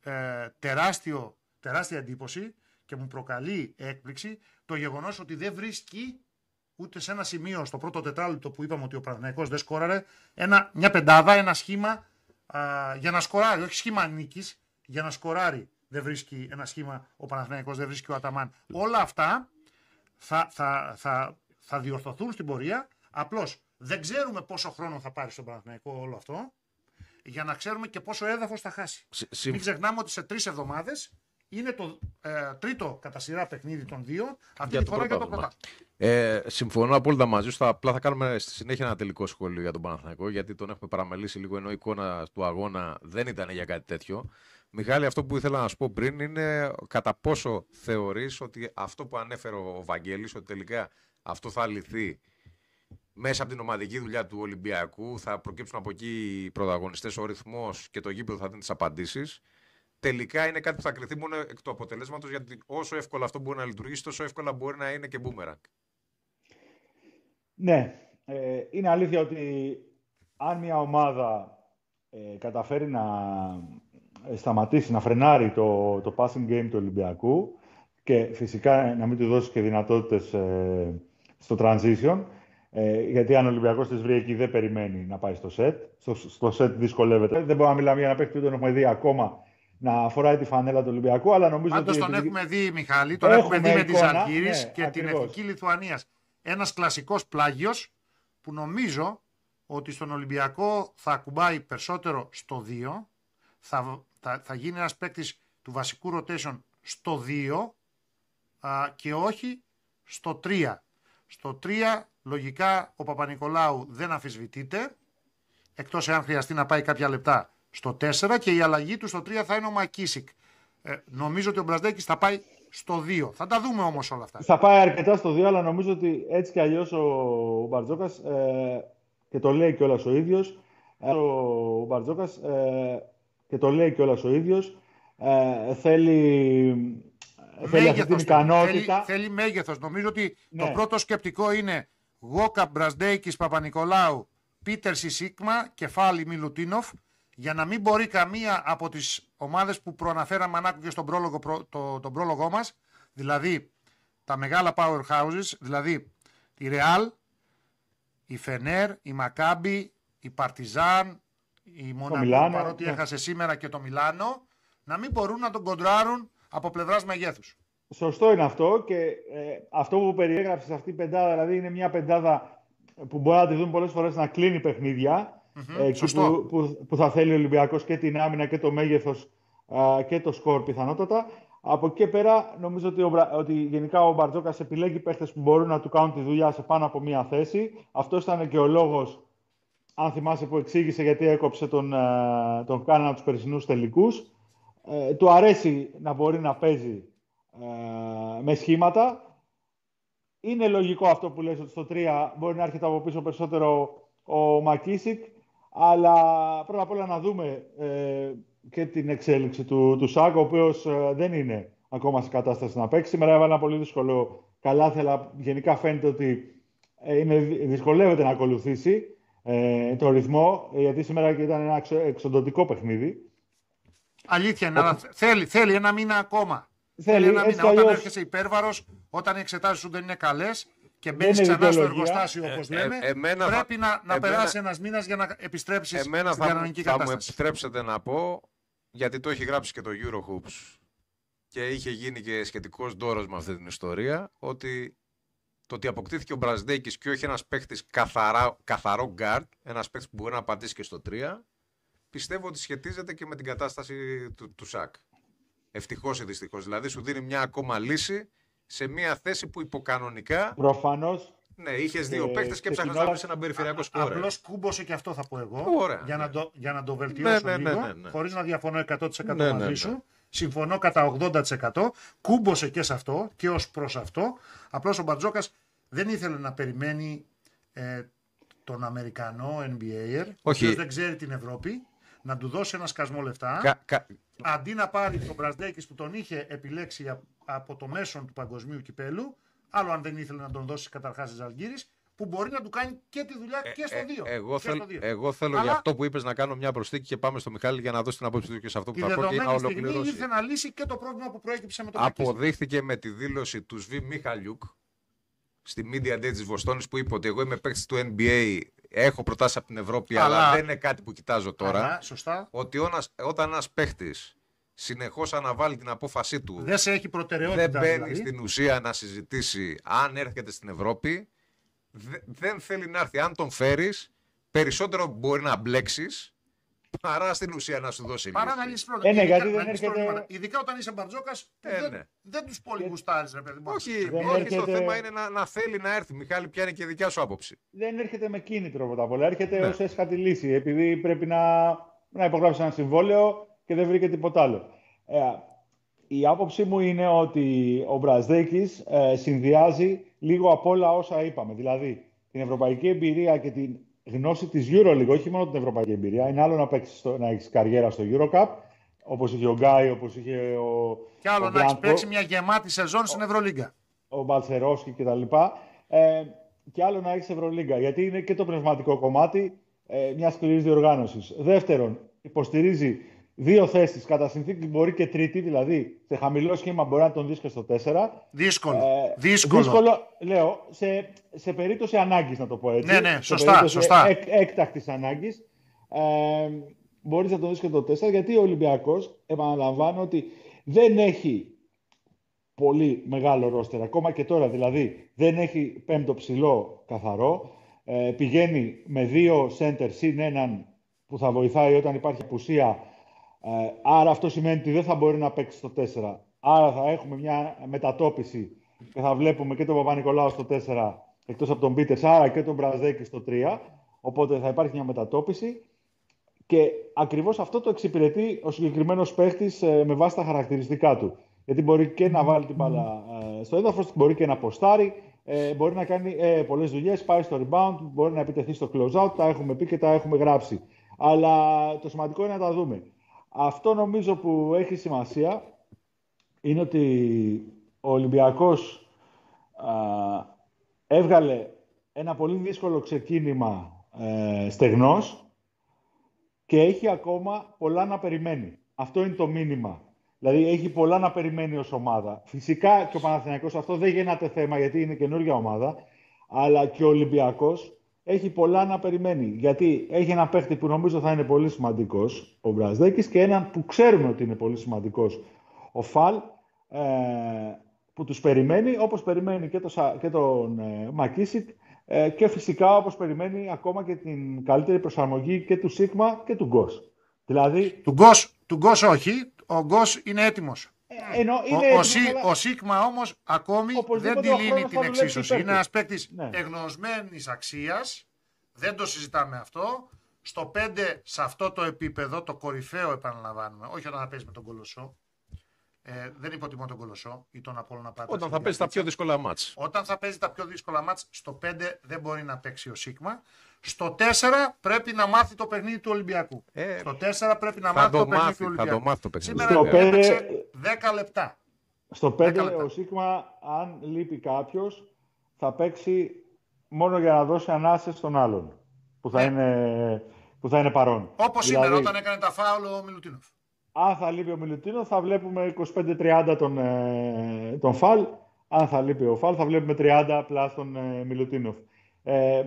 ε, τεράστιο, τεράστια εντύπωση και μου προκαλεί έκπληξη το γεγονός ότι δεν βρίσκει ούτε σε ένα σημείο στο πρώτο τετράλεπτο που είπαμε ότι ο Παναθηναϊκός δεν σκόραρε ένα, μια πεντάδα, ένα σχήμα α, για να σκοράρει, όχι σχήμα νίκης, για να σκοράρει. Δεν βρίσκει ένα σχήμα ο Παναθηναϊκός, δεν βρίσκει ο Αταμάν. Όλα αυτά θα, θα, θα, θα διορθωθούν στην πορεία. Απλώς δεν ξέρουμε πόσο χρόνο θα πάρει στον Παναθηναϊκό όλο αυτό για να ξέρουμε και πόσο έδαφος θα χάσει. Συ- συμ- Μην ξεχνάμε ότι σε τρεις εβδομάδες είναι το ε, τρίτο κατά σειρά παιχνίδι των δύο. Αυτή Για τη το φορά για το πρωτάθλημα. πρωτάθλημα. Ε, συμφωνώ απόλυτα μαζί σου. Θα, απλά θα κάνουμε στη συνέχεια ένα τελικό σχόλιο για τον Παναθηναϊκό, γιατί τον έχουμε παραμελήσει λίγο, ενώ η εικόνα του αγώνα δεν ήταν για κάτι τέτοιο. Μιχάλη, αυτό που ήθελα να σου πω πριν είναι κατά πόσο θεωρείς ότι αυτό που ανέφερε ο Βαγγέλης, ότι τελικά αυτό θα λυθεί μέσα από την ομαδική δουλειά του Ολυμπιακού, θα προκύψουν από εκεί οι πρωταγωνιστές, ο ρυθμός και το γήπεδο θα δίνει τις απαντήσεις. Τελικά είναι κάτι που θα κρυθεί μόνο εκ του αποτελέσματος, γιατί όσο εύκολα αυτό μπορεί να λειτουργήσει, τόσο εύκολα μπορεί να είναι και μπούμεραγκ. Ναι, ε, είναι αλήθεια ότι αν μια ομάδα ε, καταφέρει να ε, σταματήσει, να φρενάρει το, το passing game του Ολυμπιακού και φυσικά να μην του δώσει και δυνατότητες ε, στο transition, ε, γιατί αν ο Ολυμπιακός της βρει εκεί δεν περιμένει να πάει στο set. Στο, στο set δυσκολεύεται. Δεν μπορούμε να μιλάμε για ένα παίκτη που τον έχουμε δει ακόμα να φοράει τη φανέλα του Ολυμπιακού, αλλά νομίζω Πάντως ότι... τον επειδή- έχουμε δει, Μιχάλη, τον Έχουμε έχουμε δει με τη εικόνα, Ζαλγίρη ναι, και την ακριβώς. Εθνική Λιθουανίας. Ένας κλασικός πλάγιος που νομίζω ότι στον Ολυμπιακό θα ακουμπάει περισσότερο στο 2. Θα, θα, θα γίνει ένας παίκτης του βασικού rotation στο 2 α, και όχι στο 3. Στο 3 λογικά ο Παπα-Νικολάου δεν αμφισβητείται εκτός εάν χρειαστεί να πάει κάποια λεπτά στο 4 και η αλλαγή του στο 3 θα είναι ο Μακίσικ. Ε, νομίζω ότι ο Μπραζδέκης θα πάει στο 2. Θα τα δούμε όμως όλα αυτά. Θα πάει αρκετά στο 2, αλλά νομίζω ότι έτσι κι αλλιώς ο, ο Μπαρτζόκας, ε, και το λέει κιόλας ο ίδιος, ε, ο Μπαρτζόκας, ε, και το λέει κιόλας ο ίδιος, ε, θέλει, θέλει αυτή την ικανότητα. Θέλει, θέλει μέγεθος. Νομίζω ότι Ναι. το πρώτο σκεπτικό είναι Γόκα Μπραζδέικης Παπα-Νικολάου, Πίτερ Σίσικμα, κεφάλι Μιλουτίνοφ, για να μην μπορεί καμία από τις ομάδες που προαναφέραμε Μανάκου και στον πρόλογο, προ- το, τον πρόλογό μας, δηλαδή τα μεγάλα powerhouses, δηλαδή η Ρεάλ, η Φενέρ, η Μακάμπι, η Παρτιζάν, η Μονακό Μιλάνο, παρότι ναι. έχασε σήμερα και το Μιλάνο, να μην μπορούν να τον κοντράρουν από πλευράς μεγέθους. σωστό είναι αυτό και ε, αυτό που περιέγραψες σε αυτή η πεντάδα, δηλαδή είναι μια πεντάδα που μπορεί να τη δουν πολλές φορές να κλείνει παιχνίδια Μμμ, ε, σωστό. που, που, που θα θέλει ο Ολυμπιακός και την άμυνα και το μέγεθος α, και το σκορ πιθανότατα. Από εκεί και πέρα νομίζω ότι, ο, Μπρα- ότι γενικά ο Μπαρτζόκας επιλέγει παίχτες που μπορούν να του κάνουν τη δουλειά σε πάνω από μία θέση. Αυτός ήταν και ο λόγος, αν θυμάσαι που εξήγησε γιατί έκοψε τον, ε, τον Κάνανα τους περσινούς τελικούς. Ε, του αρέσει να μπορεί να παίζει ε, με σχήματα. Είναι λογικό αυτό που λες ότι στο 3 μπορεί να έρχεται από πίσω περισσότερο ο Μακίσικ, αλλά πρώτα απ' όλα να δούμε ε, και την εξέλιξη του, του Σάκ, ο οποίος ε, δεν είναι ακόμα σε κατάσταση να παίξει. Σήμερα έβαλε ένα πολύ δύσκολο καλάθι, αλλά γενικά φαίνεται ότι ε, είναι, δυσκολεύεται να ακολουθήσει ε, το ρυθμό, ε, γιατί σήμερα ήταν ένα εξο- εξοντωτικό παιχνίδι. Αλήθεια είναι, αλλά θέλει, θέλει ένα μήνα ακόμα. Θέλει, ένα έτσι μήνα. κι Όταν αλλιώς. έρχεσαι υπέρβαρος, όταν οι εξετάσεις σου δεν είναι καλές και Δεν μπαίνει είναι ξανά στο δικαιολογία. εργοστάσιο, όπως Ε, ε, λέμε, εμένα θα- πρέπει να, να εμένα- περάσει ένας μήνας για να επιστρέψεις Εμένα στην θα, μου- κανονική θα μου κατάσταση. επιτρέψετε να πω, γιατί το έχει γράψει και το Eurohoops και είχε γίνει και σχετικός ντόρος με αυτή την ιστορία, ότι το ότι αποκτήθηκε ο Μπραζδέκης και όχι ένας παίχτης καθαρά, καθαρό guard, ένας παίχτης που μπορεί να πατήσει και στο 3, πιστεύω ότι σχετίζεται και με την κατάσταση του, του ΣΑΚ. Ευτυχώς ή δυστυχώς. Δηλαδή σου δίνει μια ακόμα λύση σε μια θέση που υποκανονικά, Προφανώς ναι, είχες δύο Ε, παίχτες και ψάχνεις να ξεκινώντας- βρεις ένα περιφερειακό σκόρε. Απλώς κούμπωσε και αυτό θα πω εγώ. Ωραία, για, να ναι. το, για να το βελτιώσω Ναι, ναι, λίγο. ναι, ναι, ναι. Χωρίς να διαφωνώ 100% Ναι, ναι, μαζί ναι. σου. Συμφωνώ κατά 80%. Κούμπωσε και σε αυτό και ως προς αυτό. Απλώς ο Μπατζόκας δεν ήθελε να περιμένει ε, τον Αμερικανό NBA, ο Όχι. οποίος δεν ξέρει την Ευρώπη, να του δώσει ένα σκασμό λεφτά. Κα- κα- Αντί να πάρει τον Μπραζδέκη που τον είχε επιλέξει α- από το μέσον του παγκοσμίου κυπέλου, άλλο αν δεν ήθελε να τον δώσει καταρχάς της Ζαλγκύρη, που μπορεί να του κάνει και τη δουλειά και στο Ε, 2. ε, εγώ, Και θέλ- στο δύο. εγώ θέλω Αλλά- για αυτό που είπες να κάνω μια προσθήκη και πάμε στο Μιχάλη για να δώσει την απόψη του και σε αυτό που Τη θα πω και να δεδομένη στιγμή ολοκληρώσει. ήρθε να λύσει και το πρόβλημα που προέκυψε με τον Μακίσικ. Αποδείχθηκε με τη δήλωση του Σβί Μιχαλιούκ στη Media Day της Βοστόνης που είπε ότι εγώ είμαι παίκτης του NBA, έχω προτάσει από την Ευρώπη, αλλά, Αλλά- δεν είναι κάτι που κοιτάζω τώρα. Αλλά, σωστά. Ότι όνας- όταν ένας παίκτη συνεχώς αναβάλει την απόφασή του, Δεν σε έχει προτεραιότητα. δεν μπαίνει δηλαδή. στην ουσία να συζητήσει αν έρχεται στην Ευρώπη, δε- δεν θέλει να έρθει. Αν τον φέρεις, περισσότερο μπορεί να μπλέξεις παρά στην ουσία να σου δώσει Παρά λύση. να λύσει πρόβλημα. Ε, ναι, Ειδικά- γιατί δεν να λύσεις έρχεται- προβλήματα. Ειδικά όταν είσαι μπαρτζόκας, Ε, δεν, ναι. δεν τους πολύ γουστάρεις, ρε παιδί μου. Όχι, Δεν όχι έρχεται- το θέμα είναι να, να θέλει να έρθει. Μιχάλη, ποια είναι και η δικιά σου άποψη. δεν έρχεται με κίνητρο πρώτα απ' όλα. Έρχεται Ναι. ως έσχατη λύση, επειδή πρέπει να, να υπογράψει ένα συμβόλαιο και δεν βρήκε τίποτα άλλο. Ε, η άποψή μου είναι ότι ο Μπραζδέκης ε, συνδυάζει λίγο απ' όλα όσα είπαμε. Δηλαδή, την ευρωπαϊκή εμπειρία και την γνώση της EuroLeague, όχι μόνο την ευρωπαϊκή εμπειρία. Είναι άλλο να, παίξεις στο, να έχεις καριέρα στο EuroCup, όπως είχε ο Γκάι, όπως είχε ο, Κι άλλο ο να έχεις Μπλάνκο παίξει μια γεμάτη σεζόν στην Ευρωλίγκα. ο Μπαλτσερόσκι κτλ. Ε, και άλλο να έχεις Ευρωλίγκα. Γιατί είναι και το πνευματικό κομμάτι ε, μιας σκληρής διοργάνωσης. Δεύτερον, υποστηρίζει δύο θέσεις. Κατά συνθήκη μπορεί και τρίτη, δηλαδή σε χαμηλό σχήμα μπορεί να τον δεις και στο 4. Δύσκολο. Ε, δύσκολο. Δύσκολο, λέω, σε, σε περίπτωση ανάγκης, να το πω έτσι. Ναι, ναι, Σε σωστά, περίπτωση σωστά. Εκ, έκτακτης ανάγκης. Ε, μπορείς να τον δεις και το 4, γιατί ο Ολυμπιακός, επαναλαμβάνω ότι δεν έχει πολύ μεγάλο ρόστερ. Ακόμα και τώρα δηλαδή δεν έχει πέμπτο ψηλό καθαρό. Ε, πηγαίνει με δύο center συν έναν που θα βοηθάει όταν υπάρχει απουσία. Ε, άρα αυτό σημαίνει ότι δεν θα μπορεί να παίξει στο 4. Άρα θα έχουμε μια μετατόπιση και θα βλέπουμε και τον Παπα-Νικολάου στο 4 εκτός από τον Πίτερς, άρα και τον Μπραζδέκη στο 3. Οπότε θα υπάρχει μια μετατόπιση. Και ακριβώς αυτό το εξυπηρετεί ο συγκεκριμένος παίχτης ε, με βάση τα χαρακτηριστικά του. Γιατί μπορεί και να βάλει την μπάλα ε, στο έδαφος, μπορεί και να ποστάρει, ε, μπορεί να κάνει ε, πολλές δουλειές, πάει στο rebound, μπορεί να επιτεθεί στο close-out, τα έχουμε πει και τα έχουμε γράψει. Αλλά το σημαντικό είναι να τα δούμε. Αυτό νομίζω που έχει σημασία είναι ότι ο Ολυμπιακός α, έβγαλε ένα πολύ δύσκολο ξεκίνημα ε, στεγνός και έχει ακόμα πολλά να περιμένει. Αυτό είναι το μήνυμα. Δηλαδή έχει πολλά να περιμένει ως ομάδα. Φυσικά και ο Παναθηναϊκός αυτό δεν γίνεται θέμα γιατί είναι καινούργια ομάδα, αλλά και ο Ολυμπιακός έχει πολλά να περιμένει. Γιατί έχει ένα παίχτη που νομίζω θα είναι πολύ σημαντικός, ο Μπραζδέκης, και έναν που ξέρουμε ότι είναι πολύ σημαντικός, ο Φαλ, ε, που τους περιμένει, όπως περιμένει και, το, και τον ε, Μακίσικ ε, και φυσικά όπως περιμένει ακόμα και την καλύτερη προσαρμογή και του Σίγμα και του Γκος. Δηλαδή... Του Γκος, του Γκος όχι, ο Γκος είναι έτοιμος. Ε, ενώ είναι ο, έτοιμος, ο, ο Σίγμα όμως ακόμη δεν Οπωσδήποτε τη ο λύνει χρόνος την θα δουλέψει εξίσωση. υπέρ Είναι του. ένας παίκτης Ναι. εγνωσμένης αξίας, δεν το συζητάμε αυτό. Στο 5 σε αυτό το επίπεδο, το κορυφαίο επαναλαμβάνουμε, όχι όταν θα παίζεις με τον Κολοσσό. Ε, δεν υποτιμώ τον Κολοσσό ή τον Απόλλωνα Πάτρα. Όταν θα παίζει τα πιο δύσκολα μάτς. Όταν θα παίζει τα πιο δύσκολα μάτς, στο 5 δεν μπορεί να παίξει ο Σίγμα. Στο 4 πρέπει να μάθει το παιχνίδι του Ολυμπιακού. Ε, στο 4 πρέπει να θα μάθει το το, παιχνίδι μάθει, του θα Ολυμπιακού. το μάθει το παιχνίδι. Σήμερα Στο πέντε- έπαιξε 10 λεπτά. Στο 5 Δέκα λεπτά. ο Σίκμα, αν λείπει κάποιος, θα παίξει μόνο για να δώσει ανάσες στον άλλον που θα, Ναι. είναι, που θα είναι παρόν. Όπως Δηλαδή, σήμερα όταν έκανε τα φάουλ ο Μιλουτίνοφ. Αν θα λείπει ο Μιλουτίνοφ, θα βλέπουμε 25-30 τον, ε, τον Φαλ. Αν θα λείπει ο Φαλ, θα βλέπουμε 30 plus τον ε, Μιλουτίνοφ. Ε,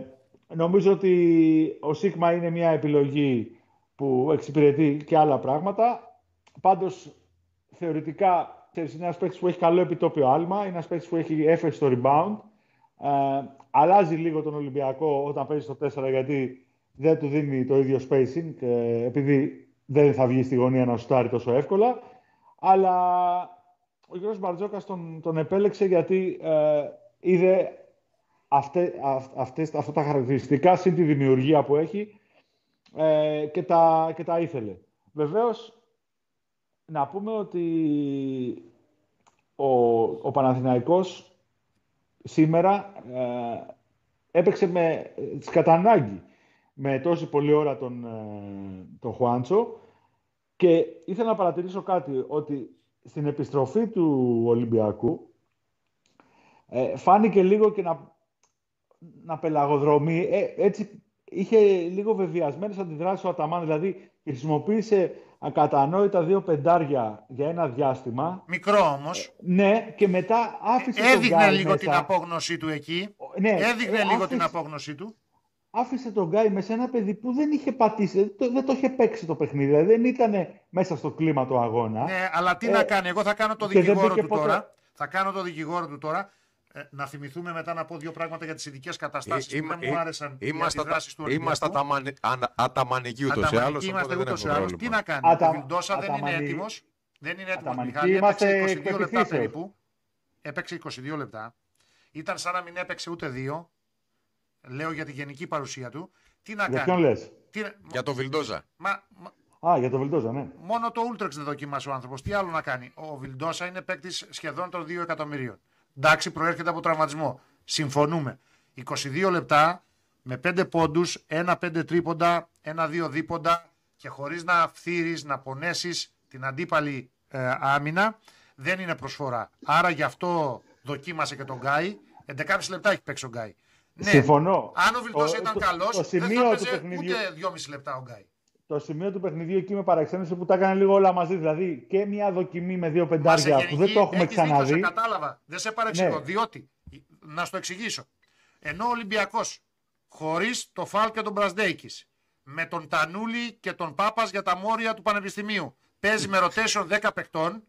νομίζω ότι ο Σίκμα είναι μια επιλογή που εξυπηρετεί και άλλα πράγματα. Πάντως, θεωρητικά, ξέρεις, είναι ένας παίκτης που έχει καλό επιτόπιο άλμα, είναι ένας παίκτης που έχει έφεση στο rebound. Ε, αλλάζει λίγο τον Ολυμπιακό όταν παίζει στο 4 γιατί δεν του δίνει το ίδιο spacing ε, επειδή δεν θα βγει στη γωνία να σουτάρει τόσο εύκολα. Αλλά ο Γιώργος Μπαρτζόκας τον, τον επέλεξε γιατί ε, είδε αυτέ, αυ- αυτές, αυτά τα χαρακτηριστικά συν τη δημιουργία που έχει ε, και, τα, και τα ήθελε. Βεβαίως, να πούμε ότι ο, ο Παναθηναϊκός σήμερα ε, έπαιξε με, της κατά ανάγκη με τόση πολλή ώρα τον, ε, τον Χουάντσο και ήθελα να παρατηρήσω κάτι, ότι στην επιστροφή του Ολυμπιακού ε, φάνηκε λίγο και να, να πελαγοδρομεί. Ε, έτσι είχε λίγο βεβαιασμένες αντιδράσεις ο Αταμάν, δηλαδή χρησιμοποίησε ακατανόητα δύο πεντάρια για ένα διάστημα. Μικρό όμως. Ναι, και μετά άφησε τον Έδειχνε Γκάι λίγο μέσα. την απόγνωσή του εκεί. Ναι, Έδειχνε ε, λίγο άφησε- την απόγνωσή του. άφησε τον Γκάι με σε ένα παιδί που δεν είχε πατήσει, δεν το, δεν το είχε παίξει το παιχνίδι, δηλαδή δεν ήταν μέσα στο κλίμα του αγώνα. Ναι, αλλά τι Ε, να κάνει. Εγώ θα κάνω το και δεν δικηγόρο μπήκε του ποτέ. τώρα. Θα κάνω το δικηγόρο του τώρα. Ε, να θυμηθούμε μετά να πω δύο πράγματα για τις ειδικές καταστάσεις Ε, που είμα- δεν μου ε, άρεσαν οι Είμαστε, αντιδράσεις του τα- είμαστε Ολυμπιακού. αταμανι- ανα- αταμανικοί ούτως ή Αταμανικοί άλλως, είμαστε οπότε δεν ούτως ή έχουμε άλλως. Τι πρόβλημα. να κάνει. Ατα- Ο Βιλντόσα δεν είναι αταμανι- έτοιμος; Δεν είναι έτοιμος. Αταμανικοί Μιχάλη είμαστε έπαιξε 22 εκ λεπτά πεπιθήσεως. περίπου. Έπαιξε 22 λεπτά. Ήταν σαν να μην έπαιξε ούτε δύο. Λέω για τη γενική παρουσία του. Τι να Για ποιον κάνει. λες; Τι... Για το Βιλντόζα. Μα, μα, Α, για τον Βιλντόζα, ναι. Μόνο το Ultrex δεν δοκίμασε ο άνθρωπος. Τι άλλο να κάνει; Ο Βιλντόσα είναι παίκτης σχεδόν των 2 εκατομμυρίων. Εντάξει, προέρχεται από τραυματισμό. Συμφωνούμε. 22 λεπτά με 5 πόντους, 1-5 τρίποντα, 1-2 δίποντα και χωρίς να φθείρεις, να πονέσεις την αντίπαλη ε, άμυνα δεν είναι προσφορά. Άρα γι' αυτό δοκίμασε και τον Γκάι. 11,5 λεπτά έχει παίξει ο Γκάι. Ναι, Συμφωνώ. αν ο Βιλντόσα Ο- ήταν το- καλός, το δεν σημείο θα του έπαιζε παιχνιδιού- ούτε 2,5 λεπτά ο Γκάι. Το σημείο του παιχνιδιού εκεί με παραξένησε που τα έκανε λίγο όλα μαζί. Δηλαδή και μια δοκιμή με δύο πεντάρια Μας σε που δεν το έχουμε έχεις δίκιο, ξαναδεί. σε κατάλαβα. Δεν σε παρεξηγώ. Ναι. Διότι, να σου το εξηγήσω. Ενώ ο Ολυμπιακός χωρίς το Φάλ και τον Μπρασδέικη, με τον Τανούλη και τον Πάπας για τα μόρια του Πανεπιστημίου, παίζει με rotation 10 παιχτών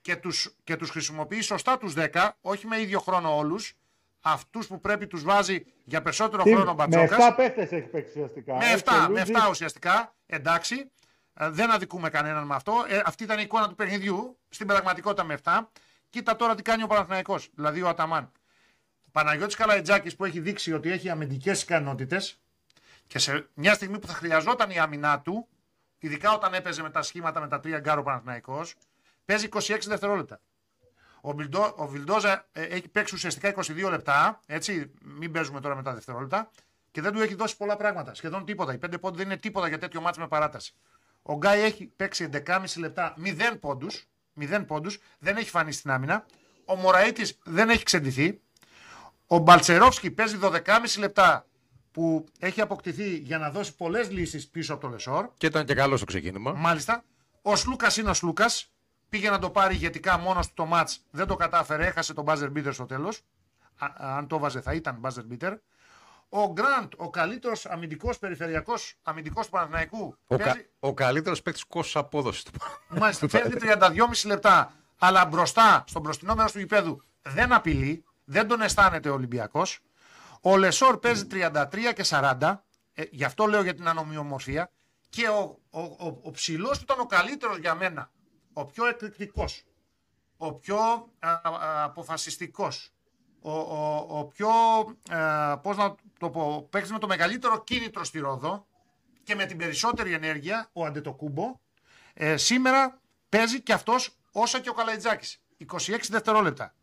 και τους και τους χρησιμοποιεί σωστά τους 10, όχι με ίδιο χρόνο όλους. Αυτούς που πρέπει τους βάζει για περισσότερο Τι- χρόνο ο με Μπατζόκα. 7 παίχτες έχει παίξει ουσιαστικά. Με Έχει 7, ο με Λούτζιτ, 7 ουσιαστικά. Εντάξει. Ε, Δεν αδικούμε κανέναν με αυτό. Ε, αυτή ήταν η εικόνα του παιχνιδιού. Στην πραγματικότητα με 7. Κοίτα τώρα τι κάνει ο Παναθηναϊκός, δηλαδή ο Αταμάν. Παναγιώτης Καλαϊτζάκης που έχει δείξει ότι έχει αμυντικές ικανότητες και σε μια στιγμή που θα χρειαζόταν η άμυνά του, ειδικά όταν έπαιζε με τα σχήματα με τα τρία γκάρο Παναθηναϊκός, παίζει 26 δευτερόλεπτα. Ο, Βιλντό, ο Βιλντόζα ε, έχει παίξει ουσιαστικά 22 λεπτά, έτσι, μην παίζουμε τώρα με τα δευτερόλεπτα, και δεν του έχει δώσει πολλά πράγματα. Σχεδόν τίποτα. Οι 5 πόντοι δεν είναι τίποτα για τέτοιο ματς με παράταση. Ο Γκάι έχει παίξει 11,5 λεπτά 0 πόντους, 0 πόντους, δεν έχει φανεί στην άμυνα. Ο Μωραήτης δεν έχει ξεντηθεί. Ο Μπαλτσερόφσκι παίζει 12,5 λεπτά που έχει αποκτηθεί για να δώσει πολλές λύσεις πίσω από το Λεσόρ. Και ήταν και καλός στο ξεκίνημα. Μάλιστα. Ο Σλούκας είναι ο Σλούκας. Πήγε να το πάρει ηγετικά μόνος του το ματ. Δεν το κατάφερε. Έχασε τον buzzer beater στο τέλος. Αν το βάζε, θα ήταν buzzer beater. Ο Γκραντ, ο καλύτερος αμυντικός περιφερειακός αμυντικός του Παναθηναϊκού. Ο, παίζει, κα, ο καλύτερος παίκτης κόστος απόδοσης του. μάλιστα, παίζει 32,5 λεπτά. Αλλά μπροστά, στο μπροστινό μέρο του γηπέδου, δεν απειλεί, δεν τον αισθάνεται ο Ολυμπιακός. Ο Λεσόρ παίζει 33 και 40. Ε, γι' αυτό λέω για την ανομοιομορφία. Και ο, ο, ο, ο ψηλός που ήταν ο καλύτερος για μένα, ο πιο εκρηκτικός, ο πιο αποφασιστικός, ο, ο, ο πιο, α, πώς να το πω, παίξει με το μεγαλύτερο κίνητρο στη Ρόδο και με την περισσότερη ενέργεια, ο Αντετοκούμπο, ε, σήμερα παίζει και αυτός όσα και ο Καλαϊτζάκης. 26 δευτερόλεπτα.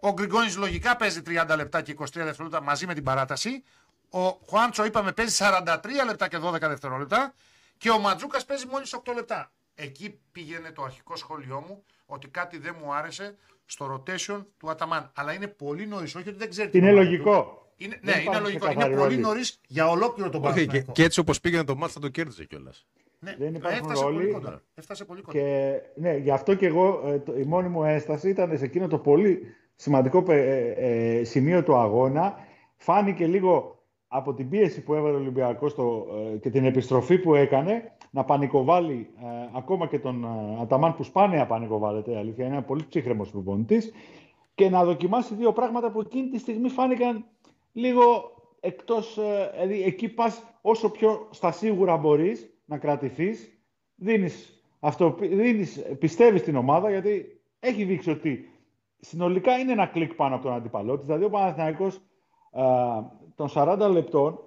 Ο Γκριγκόνης λογικά παίζει 30 λεπτά και 23 δευτερόλεπτα μαζί με την παράταση. Ο Χουάντσο είπαμε παίζει 43 λεπτά και 12 δευτερόλεπτα. Και ο Ματζούκας παίζει μόλις 8 λεπτά. Εκεί πήγαινε το αρχικό σχόλιο μου ότι κάτι δεν μου άρεσε στο rotation του Αταμάν. Αλλά είναι πολύ νωρίς, όχι ότι δεν ξέρει. Είναι λογικό. Είναι, ναι, είναι λογικό. Είναι πολύ νωρίς για ολόκληρο τον Όχι, και, Παναθηναϊκό. και έτσι όπως πήγαινε το μάτι θα το κέρδιζε κιόλας. Ναι, Δεν υπάρχουν έφτασε πολύ ρόλοι. κοντά. Έφτασε πολύ κοντά. Και ναι, γι' αυτό και εγώ ε, το- η μόνη μου ένσταση ήταν σε εκείνο το πολύ σημαντικό πε- ε, ε, σημείο του αγώνα. Φάνηκε λίγο από την πίεση που έβαλε ο Ολυμπιακός στο, ε, και την επιστροφή που έκανε να πανικοβάλει ε, ακόμα και τον ε, Αταμάν που σπάνια πανικοβάλλεται, η αλήθεια είναι ένα πολύ ψύχρεμος προπονητής και να δοκιμάσει δύο πράγματα που εκείνη τη στιγμή φάνηκαν λίγο εκτός, ε, δηλαδή εκεί πας όσο πιο στα σίγουρα μπορείς να κρατηθείς, δίνεις, αυτό, δίνεις, πιστεύεις στην ομάδα γιατί έχει δείξει ότι συνολικά είναι ένα κλικ πάνω από τον αντιπαλό της. Δηλαδή ο Παναθηναϊκός α, των 40 λεπτών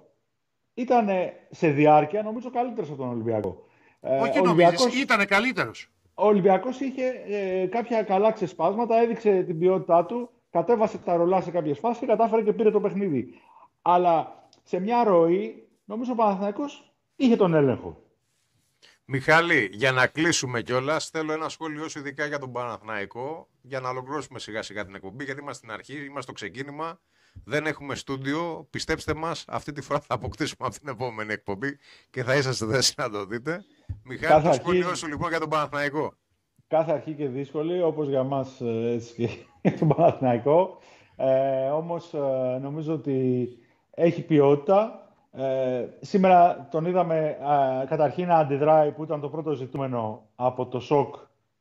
ήταν σε διάρκεια νομίζω καλύτερος από τον Ολυμπιακό. Ε, Όχι ο νομίζεις, Ολυμπιακός- ήταν καλύτερος. ο Ολυμπιακός είχε ε, κάποια καλά ξεσπάσματα, έδειξε την ποιότητά του, κατέβασε τα ρολά σε κάποιες φάσεις και κατάφερε και πήρε το παιχνίδι. Αλλά σε μια ροή, νομίζω ο Παναθηναϊκός είχε τον έλεγχο. Μιχάλη, για να κλείσουμε κιόλας, θέλω ένα σχόλιο σου ειδικά για τον Παναθηναϊκό, για να ολοκληρώσουμε σιγά σιγά την εκπομπή, γιατί είμαστε στην αρχή, είμαστε στο ξεκίνημα. Δεν έχουμε στούντιο. Πιστέψτε μας, αυτή τη φορά θα αποκτήσουμε από την επόμενη εκπομπή και θα είσαστε θέση να το δείτε. Μιχάλη, Κάθε το αρχή- σχόλιο σου λοιπόν για τον Παναθηναϊκό. Κάθε αρχή και δύσκολη, όπως για μας ε, έτσι και για τον Παναθηναϊκό. Ε, όμως ε, νομίζω ότι έχει ποιότητα. Ε, σήμερα τον είδαμε ε, καταρχήν να αντιδράει που ήταν το πρώτο ζητούμενο από το σοκ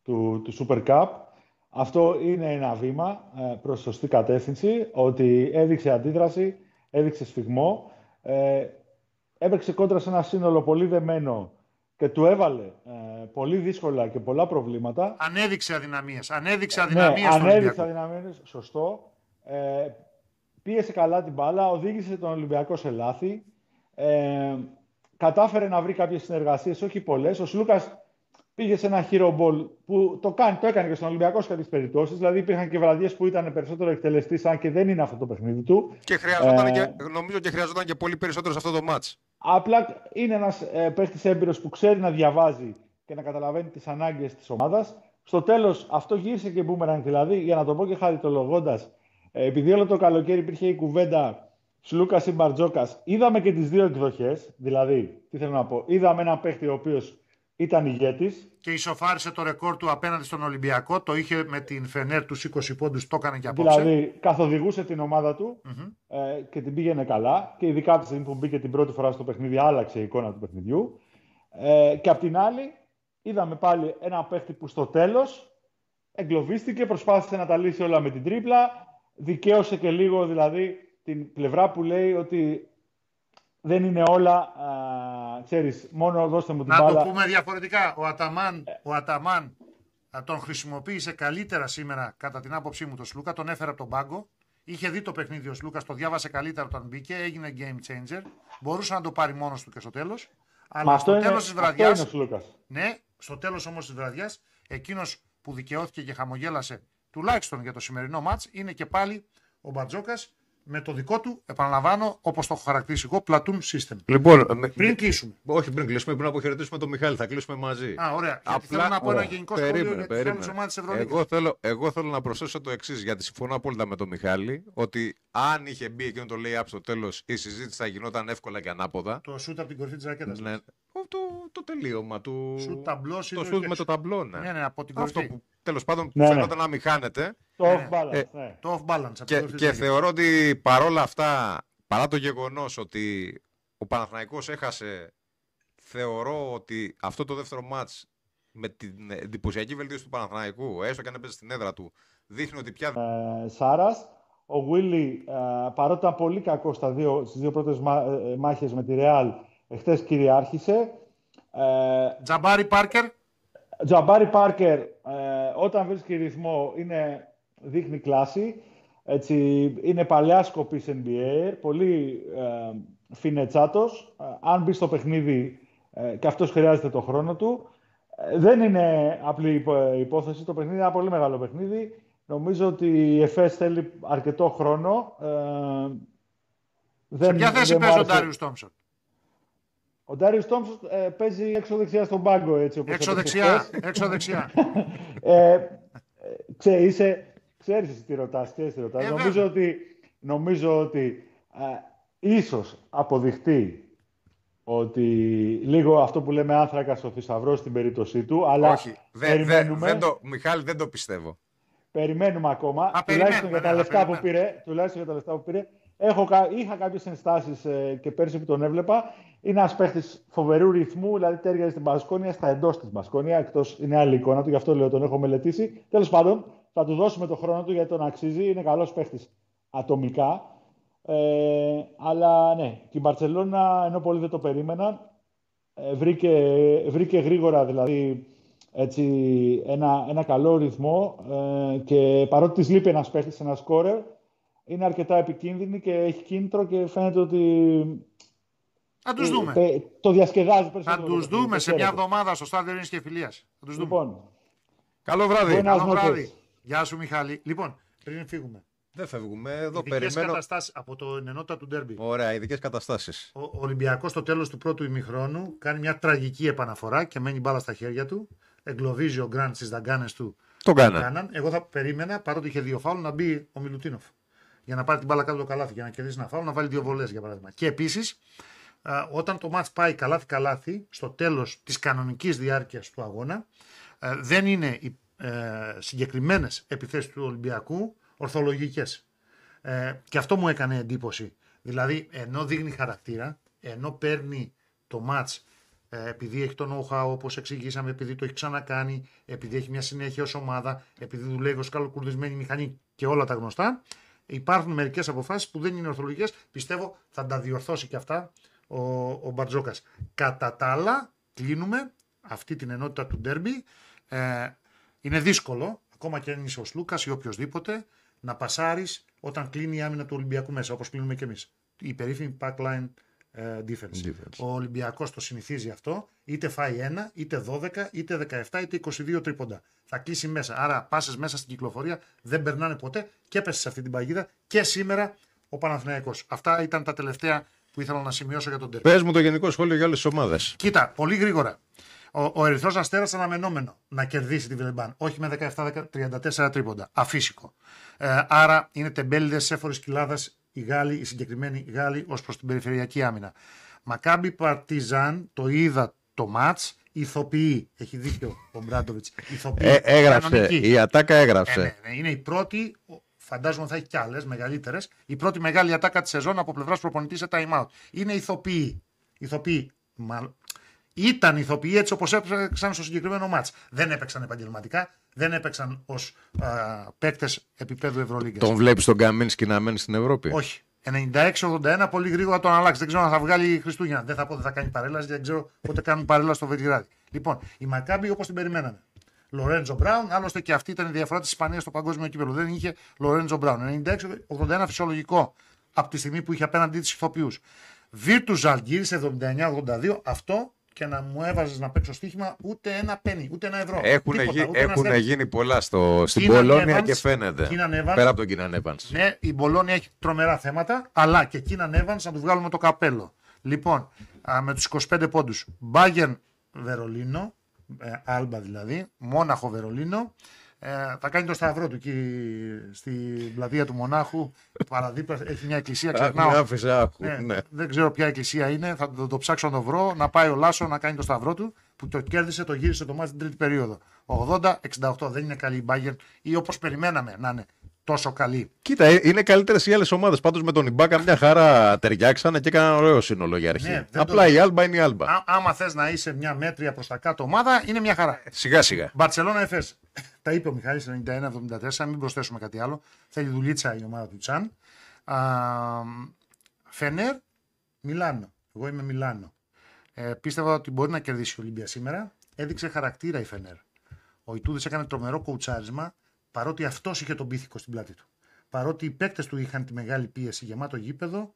του, του Super Cup. Αυτό είναι ένα βήμα ε, προς σωστή κατεύθυνση, ότι έδειξε αντίδραση, έδειξε σφιγμό, ε, έπαιξε κόντρα σε ένα σύνολο πολύ δεμένο και του έβαλε ε, πολύ δύσκολα και πολλά προβλήματα. Ανέδειξε αδυναμίες. Ανέδειξε Ναι, αδυναμίες στον ανέδειξε Ολυμπιακό. αδυναμίες, σωστό. Ε, πίεσε καλά την μπάλα, οδήγησε τον Ολυμπιακό σε λάθη. Ε, κατάφερε να βρει κάποιες συνεργασίες, όχι πολλές. Ο Σλούκας πήγε σε ένα hero ball που το, κάνει, το έκανε και στον Ολυμπιακό σε κάποιες περιπτώσεις. Δηλαδή υπήρχαν και βραδιές που ήταν περισσότερο εκτελεστής, αν και δεν είναι αυτό το παιχνίδι του. Και χρειαζόταν Ε, και, νομίζω και χρειαζόταν και πολύ περισσότερο σε αυτό το μάτς. Απλά είναι ένας ε, παίχτης έμπειρος που ξέρει να διαβάζει και να καταλαβαίνει τις ανάγκες της ομάδας. Στο τέλος αυτό γύρισε και boomerang δηλαδή, για να το πω και χαριτολογώντας, ε, επειδή όλο το καλοκαίρι υπήρχε η κουβέντα Σλούκας ή Μπαρτζόκας, είδαμε και τις δύο εκδοχές, δηλαδή, τι θέλω να πω, είδαμε έναν παίχτη ο οποίος ήταν ηγέτης, Και ισοφάρισε το ρεκόρ του απέναντι στον Ολυμπιακό. Το είχε με την Φενέρ τους 20 πόντους, το έκανε και απόψε. δηλαδή καθοδηγούσε την ομάδα του Μμμ. ε, και την πήγαινε καλά και ειδικά από τη στιγμή που μπήκε την πρώτη φορά στο παιχνίδι άλλαξε η εικόνα του παιχνιδιού. Ε, και απ' την άλλη είδαμε πάλι ένα παίχτη που στο τέλος εγκλωβίστηκε, προσπάθησε να τα λύσει όλα με την τρίπλα, δικαίωσε και λίγο δηλαδή την πλευρά που λέει ότι δεν είναι όλα, α, ξέρεις, μόνο δώστε μου την Να μπάλα. το πούμε διαφορετικά. Ο Αταμάν, ο Αταμάν α, τον χρησιμοποίησε καλύτερα σήμερα, κατά την άποψή μου, τον Σλούκα. Τον έφερε από τον πάγκο. Είχε δει το παιχνίδι ο Σλούκας, το διάβασε καλύτερα όταν μπήκε, έγινε game changer. Μπορούσε να το πάρει μόνος του και στο τέλος. Μα Αλλά αυτό στο είναι, τέλος της αυτό βραδιά. είναι ο Σλούκας. Ναι, στο τέλος όμως της βραδιάς, εκείνος που δικαιώθηκε και χαμογέλασε τουλάχιστον για το σημερινό μάτ είναι και πάλι ο Μπατζόκα με το δικό του, επαναλαμβάνω, όπως το έχω χαρακτηρίσει εγώ, platoon system. Λοιπόν, με- Πριν κλείσουμε. όχι πριν κλείσουμε, πριν αποχαιρετήσουμε τον Μιχάλη, θα κλείσουμε μαζί. Α, ωραία. Γιατί θέλω να πω ένα γενικό σχόλιο για τις άλλες ομάδες της Ευρωλίγα. Εγώ θέλω, εγώ θέλω να προσθέσω το εξής, γιατί συμφωνώ απόλυτα με τον Μιχάλη, ότι αν είχε μπει εκείνο το lay-up στο τέλος, η συζήτηση θα γινόταν εύκολα και ανάποδα. Το σουτ από την κορυφή της ρακέτας. Ναι, το, το, το τελείωμα του. Σουτ ταμπλός το σουτ με το ταμπλό, ναι. Ναι, ναι, από την Αυτό κορυφή. που τέλος πάντων Ναι, ναι. φαινόταν να μην χάνεται. Το Ναι, off balance, ε, ναι. Το off balance. από την Και, κορυφή της και ρακέτας. θεωρώ ότι παρόλα αυτά, παρά το γεγονός ότι ο Παναθηναϊκός έχασε, θεωρώ ότι αυτό το δεύτερο μάτς με την εντυπωσιακή βελτίωση του Παναθηναϊκού, έστω και αν έπαιζε στην έδρα του, δείχνει ότι πια. Ε, Σάρας. Ο Βίλι, ε, παρότι ήταν πολύ κακός στα δύο, στις δύο πρώτες μά, ε, μάχες με τη Ρεάλ, εχθές κυριάρχησε. Ε, Τζαμπάρι Πάρκερ. Τζαμπάρι Πάρκερ, ε, όταν βρίσκει ρυθμό, είναι, δείχνει κλάση. Έτσι, είναι παλιά σκοπή NBA, πολύ ε, φινετσάτος. Ε, αν μπει στο παιχνίδι, ε, και αυτός χρειάζεται το χρόνο του. Ε, δεν είναι απλή υπο- υπόθεση, το παιχνίδι είναι ένα πολύ μεγάλο παιχνίδι. Νομίζω ότι η ΕΦΕΣ θέλει αρκετό χρόνο. Ε, Σε δεν- ποια θέση δεν μου παίζει ο άρεσε. Ντάριους Τόμψον; Ο Ντάριος Τόμψον ε, παίζει έξω δεξιά στον πάγκο. Έτσι, όπως Έξω έπαιξε δεξιά. χθες. Έξω δεξιά. Ε, ε, ξέ, είσαι, ξέρεις εσύ τι ρωτάς, ξέρεις τι ρωτάς. Ε, νομίζω, βέβαια. ότι, νομίζω ότι ε, ίσως αποδειχτεί ότι λίγο αυτό που λέμε άνθρακας στο θησαυρός στην περίπτωσή του, αλλά Όχι. Δεν, δεν, περιμένουμε, δεν το, Μιχάλη, δεν το πιστεύω. περιμένουμε ακόμα, Α, τουλάχιστον περιμένουμε, για τα ναι, λεφτά που περιμένουμε. πήρε, τουλάχιστον για τα λεφτά που πήρε. Έχω, κα- είχα κάποιες ενστάσεις ε, και πέρσι που τον έβλεπα. Είναι ένας παίχτης φοβερού ρυθμού, δηλαδή τέριαζε στην Μπασκόνια στα εντός της Μπασκόνια, εκτός είναι άλλη εικόνα του, γι' αυτό λέω τον έχω μελετήσει. Τέλος πάντων, θα του δώσουμε το χρόνο του γιατί τον αξίζει, είναι καλός παίχτης ατομικά. Ε, αλλά ναι, και η Μπαρτσελώνα, ενώ πολλοί δεν το περίμεναν, ε, βρήκε, βρήκε γρήγορα δηλαδή έτσι, ένα, ένα καλό ρυθμό ε, και παρότι της λείπει ένας παίχτης, ένας σκόρερ, είναι αρκετά επικίνδυνη και έχει κίνητρο και φαίνεται ότι Θα τους ε, δούμε. πε- το διασκεδάζει Θα περισσότερο. τους το παιχνίδι, δούμε το σε μια χαίρεται. εβδομάδα στο στάδιο Ειρήνης και Φιλίας. Θα τους δούμε. Λοιπόν, Καλό βράδυ. Buenas Καλό noches. βράδυ. Γεια σου, Μιχάλη. Λοιπόν, πριν φύγουμε. Δεν φεύγουμε. Εδώ Ειδικές περιμένω. καταστάσεις από το ενότητα του Ντέρμπι. Ωραία, ειδικές καταστάσεις. Ο Ολυμπιακός στο τέλος του πρώτου ημιχρόνου κάνει μια τραγική επαναφορά και μένει μπάλα στα χέρια του. Εγκλωβίζει ο Γκραντ στις δαγκάνες του. Το που κάνα. κάναν. Εγώ θα περίμενα, παρότι είχε δύο φάουλ, να μπει ο Μιλουτίνοφ. Για να πάρει την μπάλα κάτω το καλάθι, για να κερδίσει ένα φάουλ, να βάλει δύο βολές για παράδειγμα. Και επίσης, όταν το μάτς πάει καλάθι-καλάθι, στο τέλος της κανονικής διάρκειας του αγώνα, ε, δεν είναι οι ε, συγκεκριμένες επιθέσεις του Ολυμπιακού ορθολογικές. Ε, και αυτό μου έκανε εντύπωση. Δηλαδή, ενώ δείχνει χαρακτήρα, ενώ παίρνει το μάτς ε, επειδή έχει το know-how όπως εξηγήσαμε, επειδή το έχει ξανακάνει, επειδή έχει μια συνέχεια ως ομάδα, επειδή δουλεύει ως καλοκουρδισμένη μηχανή και όλα τα γνωστά, υπάρχουν μερικές αποφάσεις που δεν είναι ορθολογικές. Πιστεύω θα τα διορθώσει και αυτά ο, ο Μπαρτζόκας. Κατά τα άλλα, κλείνουμε αυτή την ενότητα του ντέρμπι. Ε, είναι δύσκολο, ακόμα και αν είσαι ο Λούκας ή οποιοδήποτε, να πασάρεις όταν κλείνει η άμυνα του Ολυμπιακού μέσα, όπως κλείνουμε και εμείς. Η περίφημη backline ε, defense. Defense. Ο Ολυμπιακός το συνηθίζει αυτό, είτε φάει 1, είτε 12, είτε 17, είτε 22 τρίποντα. Θα κλείσει μέσα. Άρα πάσες μέσα στην κυκλοφορία δεν περνάνε ποτέ και έπεσε σε αυτή την παγίδα και σήμερα ο Παναθηναϊκός. Αυτά ήταν τα τελευταία που ήθελα να σημειώσω για τον Τερπ. Πες μου το γενικό σχόλιο για όλε τι ομάδες. Κοίτα, πολύ γρήγορα. Ο, ο Ερυθρός Αστέρας αναμενόμενο να κερδίσει τη Βιλεμπάν. Όχι με 17-34 τρίποντα. Αφύσικο. Ε, άρα είναι τεμπέληδες έφορη κοιλάδας οι Γάλλοι, οι συγκεκριμένοι Γάλλοι ως προς την περιφερειακή άμυνα. Μακάμπι Παρτιζάν, το είδα το ματ. Ηθοποιεί. Έχει δίκιο ο Μπράντοβιτς. Ηθοποιεί. Ε, έγραψε. Κανονική. Η ατάκα Ε, έγραψε. ναι, ναι, είναι η πρώτη, φαντάζομαι θα έχει κι άλλες μεγαλύτερες, η πρώτη μεγάλη ατάκα της σεζόν από πλευράς προπονητής σε time out. Είναι ηθοποιοί. Ηθοποιοί. Μα... Ήταν ηθοποιοί έτσι όπως έπαιξαν στο συγκεκριμένο μάτς. Δεν έπαιξαν επαγγελματικά, δεν έπαιξαν ως παίκτες επίπεδου Ευρωλίγκας. Τον βλέπεις τον Καμίνσκι να μένει στην Ευρώπη; Όχι. 96-81 πολύ γρήγορα τον αλλάξει. Δεν ξέρω αν θα βγάλει Χριστούγεννα. Δεν θα πω ότι θα κάνει παρέλαση, δεν ξέρω πότε κάνουν παρέλαση στο Βελιγράδι. Λοιπόν, η Μακάμπη όπως την περιμέναμε. Λορέντζο Μπράουν, άλλωστε και αυτή ήταν η διαφορά της Ισπανίας στο παγκόσμιο κύπελο. Δεν είχε Λορέντζο Μπράουν. 96-81 φυσιολογικό από τη στιγμή που είχε απέναντί της ηθοποιούς. Βίρτουζαλ γύρισε 79-82. Αυτό και να μου έβαζες να παίξω στοίχημα ούτε ένα πένι, ούτε ένα ευρώ. Έχουν, Τίποτα, γι... ούτε ένα έχουν αστέρι. γίνει πολλά στο... στην Keenan Πολώνια Evans, και φαίνεται. Keenan Evans. Πέρα από τον Κίναν Evans. Ναι, η Μπολόνια έχει τρομερά θέματα, αλλά και εκεί να ανέβανε να του βγάλουμε το καπέλο. Λοιπόν, α, με τους 25 πόντους. Μπάγκερν Βερολίνο, ε, Άλμπα δηλαδή, Μόναχο Βερολίνο. Ε, θα κάνει το σταυρό του εκεί στην πλατεία του Μονάχου. Παραδίπλα έχει μια εκκλησία, Αχ, ξεχνάω. με άφησε άχου. Ναι, Ναι. Δεν ξέρω ποια εκκλησία είναι, θα το, το ψάξω να το βρω. Να πάει ο Λάσο να κάνει το σταυρό του που το κέρδισε, το γύρισε το μάτι την τρίτη περίοδο. 80-68 δεν είναι καλή η Bayern ή όπως περιμέναμε να είναι τόσο καλή. Κοίτα, ε, είναι καλύτερες οι άλλες ομάδες. Πάντως με τον Ιμπάκα μια χαρά ταιριάξανε και έκαναν ωραίο σύνολο για αρχή. Ναι, δεν Απλά το- η Άλμπα είναι η Άλμπα. Α, άμα θες να είσαι μια μέτρια προς τα κάτω ομάδα, είναι μια χαρά. Σιγά σιγά. Μπαρσελόνα Εφέ. Τα είπε ο Μιχάλης 91-74, μην προσθέσουμε κάτι άλλο. Θέλει δουλίτσα η ομάδα του Τσάν. Α, Φενέρ, Μιλάνο. Εγώ είμαι Μιλάνο. Ε, πίστευα ότι μπορεί να κερδίσει η Ολύμπια σήμερα. Έδειξε χαρακτήρα η Φενέρ. Ο Ιτούδης έκανε τρομερό κοουτσάρισμα, παρότι αυτός είχε τον πίθηκο στην πλάτη του. Παρότι οι παίκτες του είχαν τη μεγάλη πίεση, γεμάτο γήπεδο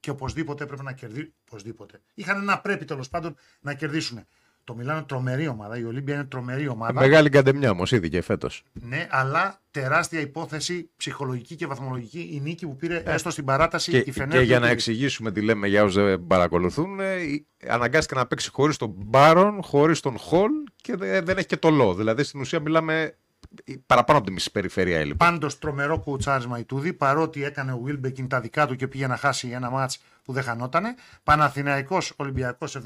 και οπωσδήποτε έπρεπε να κερδίσουν. Οπωσδήποτε. Είχαν ένα πρέπει τέλος πάντων να κερδίσουν. Το Μιλάνο είναι τρομερή ομάδα, η Ολύμπια είναι τρομερή ομάδα. Μεγάλη καντεμιά όμως ήδη και φέτος. Ναι, αλλά τεράστια υπόθεση ψυχολογική και βαθμολογική η νίκη που πήρε έστω στην παράταση Και, η Φενέρ. και για του να Ιτούδη. εξηγήσουμε τι λέμε για όσους δεν παρακολουθούν, ε, η- αναγκάστηκε να παίξει χωρίς τον Μπάρον, χωρίς τον Χολ και δε- δεν έχει και το Λό. Δηλαδή στην ουσία μιλάμε παραπάνω από τη μισή περιφέρεια έλειπε. Πάντως τρομερό κουτσάρισμα η Τούδη, παρότι έκανε ο Βίλμπεκιν τα δικά του και πήγε να χάσει ένα μάτς που δεν χανότανε. Παναθηναϊκός Ολυμπιακός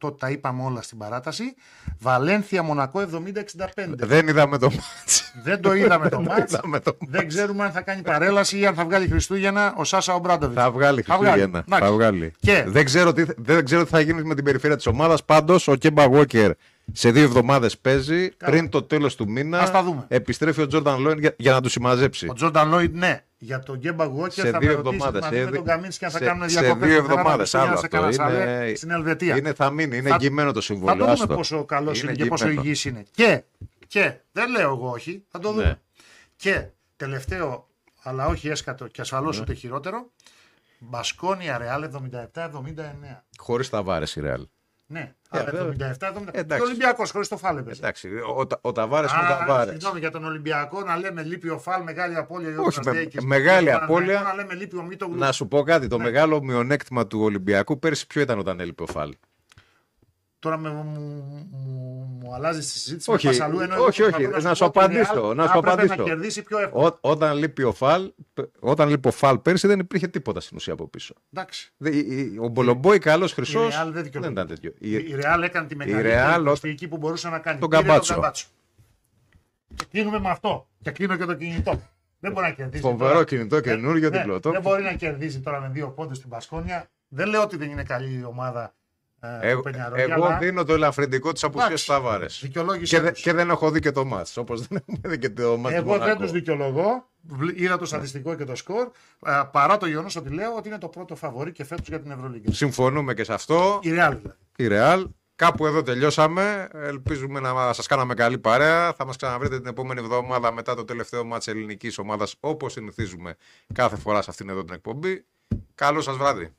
78-88, τα είπαμε όλα στην παράταση. Βαλένθια Μονακό 70-65. Δεν είδαμε το μάτς. δεν το είδαμε το Δεν μάτς. είδαμε το δεν ξέρουμε αν θα κάνει παρέλαση ή αν θα βγάλει Χριστούγεννα ο Σάσα Ομπράντοβιτς. Θα βγάλει Θα βγάλει. Χριστούγεννα. Εντάξει. Θα βγάλει. Και- Δεν, ξέρω τι, δεν ξέρω τι θα γίνει με την περιφέρεια της ομάδας. Πάντως ο Κέμπα Walker σε δύο εβδομάδες παίζει. Καλά. Πριν το τέλος του μήνα Ας τα δούμε. επιστρέφει ο Τζόρνταν Λόιν για, για να του συμμαζέψει. Ο Τζόρνταν Λόιντ, ναι. Για τον Γκέμπα Γουόκερ σε θα δύο με ρωτήσει εβδομάδες. μαζί με τον Καμίνσκι αν θα σε, κάνουν σε διακοπές δύο στο Θεράπα εβδομάδες. Χριστούγεννα Άλλο σε αυτό. Καρασαλέ, Είναι, στην Ελβετία. είναι, θα μείνει. Είναι Θα- εγγυημένο το Θα συμβόλαιο. το δούμε άστο. πόσο καλός είναι, Είναι και πόσο εγγυημένο. υγιής είναι. Και, και, δεν λέω εγώ όχι, θα το δούμε. Ναι. Και τελευταίο, αλλά όχι έσκατο και ασφαλώς Ναι. ούτε χειρότερο, Μπασκόνια Ρεάλ 77-79. Χωρίς τα βάρε η Ρεάλ. Ναι, Ε, αλλά βέβαια. 77-79. Και Εντάξει. ο Ολυμπιακός χωρίς το φάλ έπαιζε. Εντάξει, ο, τα- ο Ταβάρες με τα Α, βάρε. συγγνώμη για τον Ολυμπιακό να λέμε λείπει ο Φαλ, μεγάλη απώλεια. ο Όχι, με- Κωνσταντέκης. μεγάλη Για τον απώλεια. Παναθηναϊκό Να λέμε λείπει ο Μίτογλου. Να σου πω κάτι. Το Ναι. μεγάλο μειονέκτημα του Ολυμπιακού πέρσι ποιο ήταν όταν έλειπε ο Φαλ. Τώρα με, μου, μου, μου αλλάζει τη συζήτηση Όχι, με Πασαλού, ενώ εγώ όχι, όχι, προσπαθώ να σου πω ότι η απαντήσω, Real να σου θα έπρεπε απαντήσω. να κερδίσει πιο εύκολα. Ό, όταν, λείπει ο Φαλ, όταν λείπει ο Φαλ πέρσι δεν υπήρχε τίποτα στην ουσία από πίσω. Εντάξει. Δε- η- η- Ο Μπολομπόη καλός χρυσός Η Real δεν δεν δικαιολογεί. ήταν τέτοιο. Η, Η- η Real έκανε τη μεγαλύτερη Real, προσθήκη που μπορούσε να κάνει. τον Πήρε Καμπάτσο. Και κλείνουμε με αυτό. Και κλείνω και το κινητό. Δεν μπορεί να κερδίσει. Φοβερό τώρα. κινητό, καινούριο, Ναι, διπλωτό. Δεν μπορεί να κερδίσει τώρα με δύο πόντους στην Πασκόνια. Δεν λέω ότι δεν είναι καλή η ομάδα ε, Εγώ, του Πενιαρόγια, εγώ αλλά δίνω το ελαφρυντικό της απουσίας Εντάξει. του Ταβάρε. δικαιολόγησέ Και, δε- τους. και δεν έχω δει και το μάτς, Όπως δεν έχουμε δει και το μάτς του Εγώ δεν Μονακό. τους δικαιολογώ. Βλ- Είδα το στατιστικό και το σκορ. ε, Παρά το γεγονός ότι λέω ότι είναι το πρώτο φαβορή και φέτος για την Ευρωλίγκα. Συμφωνούμε και σε αυτό. Η Real δηλαδή. Η Real. Κάπου εδώ τελειώσαμε. Ελπίζουμε να σας κάναμε καλή παρέα. Θα μας ξαναβρείτε την επόμενη εβδομάδα μετά το τελευταίο μάτς ελληνικής ομάδας όπως συνηθίζουμε κάθε φορά σε αυτήν εδώ την εκπομπή. Καλό σας βράδυ.